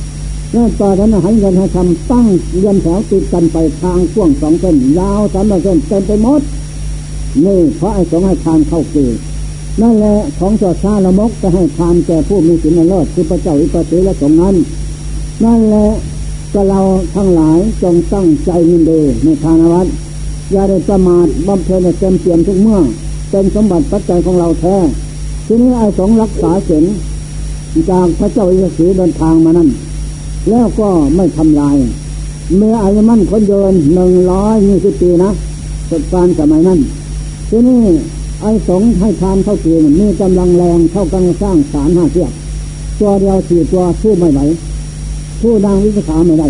แล้วต่อจากนั้นให้เงินให้ทำตั้งเรียนแถวติดกันไปทางพ่วงสองเส้นยาวสามร้อยเส้นเต็มไปหมดนี่เพราะไอ้สองให้ทานเข้าเก นั่นแหละของจอดชาละมกจะให้ทานแก่ผู้มีศีลเลิศคือพระเจ้าอิปติและสงนั้น นั่นแหละก็เราทั้งหลายจงตั้งใจยินดีในทานวัดอย่าได้ประมาทบำเพ็ญเต็มเปี่ยมทุกเมื่อเป็นสมบัติปัจจัยของเราแท้ทีนี้ไอ้สงรักษาเสียงจากพระเจ้าอิสีเดินทางมานั่นแล้วก็ไม่ทำลาย เมื่ออายุมั่นคนเดินหนึ่งร้อยยี่สิบปีนะสดการสมัยนั้น ทีนี้ ไอ้สงให้ทานเท่าปีมีกำลังแรงเท่ากันสร้างสารห้าเทียบตัวเดียวสี่ตัวสู้ไม่ไหวสู้นางวิสาไม่ได้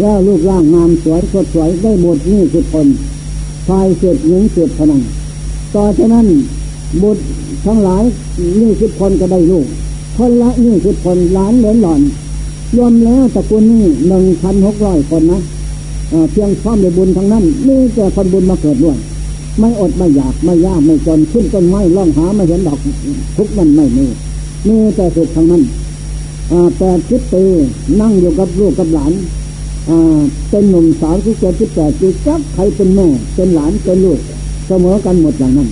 แล้วลูกร่างงามสวยสดสวยได้หมดนี่สิบคนชายเสร็จหญิงเสร็จพนังต่อจากนั้นบุตรทั้งหลายนี่สิบคนก็ได้ลูกคนละนี่สิบคนล้านเหรียญหล่อน รวมแล้วตระกูลนี่หนึ่งพันหกร้อยคนนะเพียงพร้อมในบุญทั้งนั้นนี่แต่คนบุญมาเกิดด้วย ไม่อดไม่อยากไม่ยากไม่จนขึ้นต้นไม้ล่องหาไม่เห็นดอกทุกนั้นไม่มีมีแต่สุดทั้งนั้นแปดสิบปีนั่งอยู่กับลูกกับหลานเป็นหนุ่มสาวที่เจ็ดสิบแปดปีจักใครเป็นแม่ เป็นหลานเป็นลูกเสมอกันหมดอย่างนั้น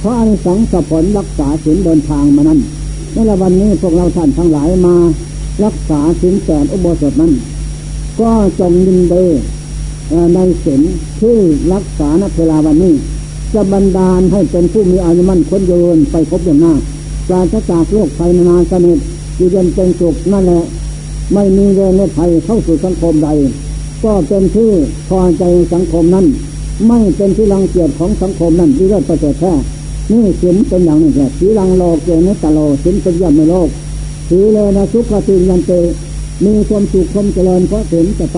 เพราะอันสังสผลรักษาศีลเดินทางมานั้นในวันนี้พวกเราท่านทั้งหลายมา รักษาศีลแสนอุโบสถนั้น ก็จงยินดี ในศีลที่รักษาณเวลาวันนี้ จะบันดาลให้เป็นผู้มีอายุมั่นคนยืนไปพบอย่างหน้าปราศจากโรคภัยนานาชนิดอยู่เย็นเป็นสุขนั่นแหละ ไม่มีเวรภัยเข้าสู่สังคมใด ก็เป็นที่พอใจสังคมนั้น ไม่เป็นที่รังเกียจของสังคมนั้นที่เลิศประเสริฐแท้นี่สินเป็นอย่างนี้แหละสีลังโลกเกนตโลสินเป็นยอดในโลกสีเลนะสุขสิยันเตมีความสุขความเจริญเพราะสินจะไป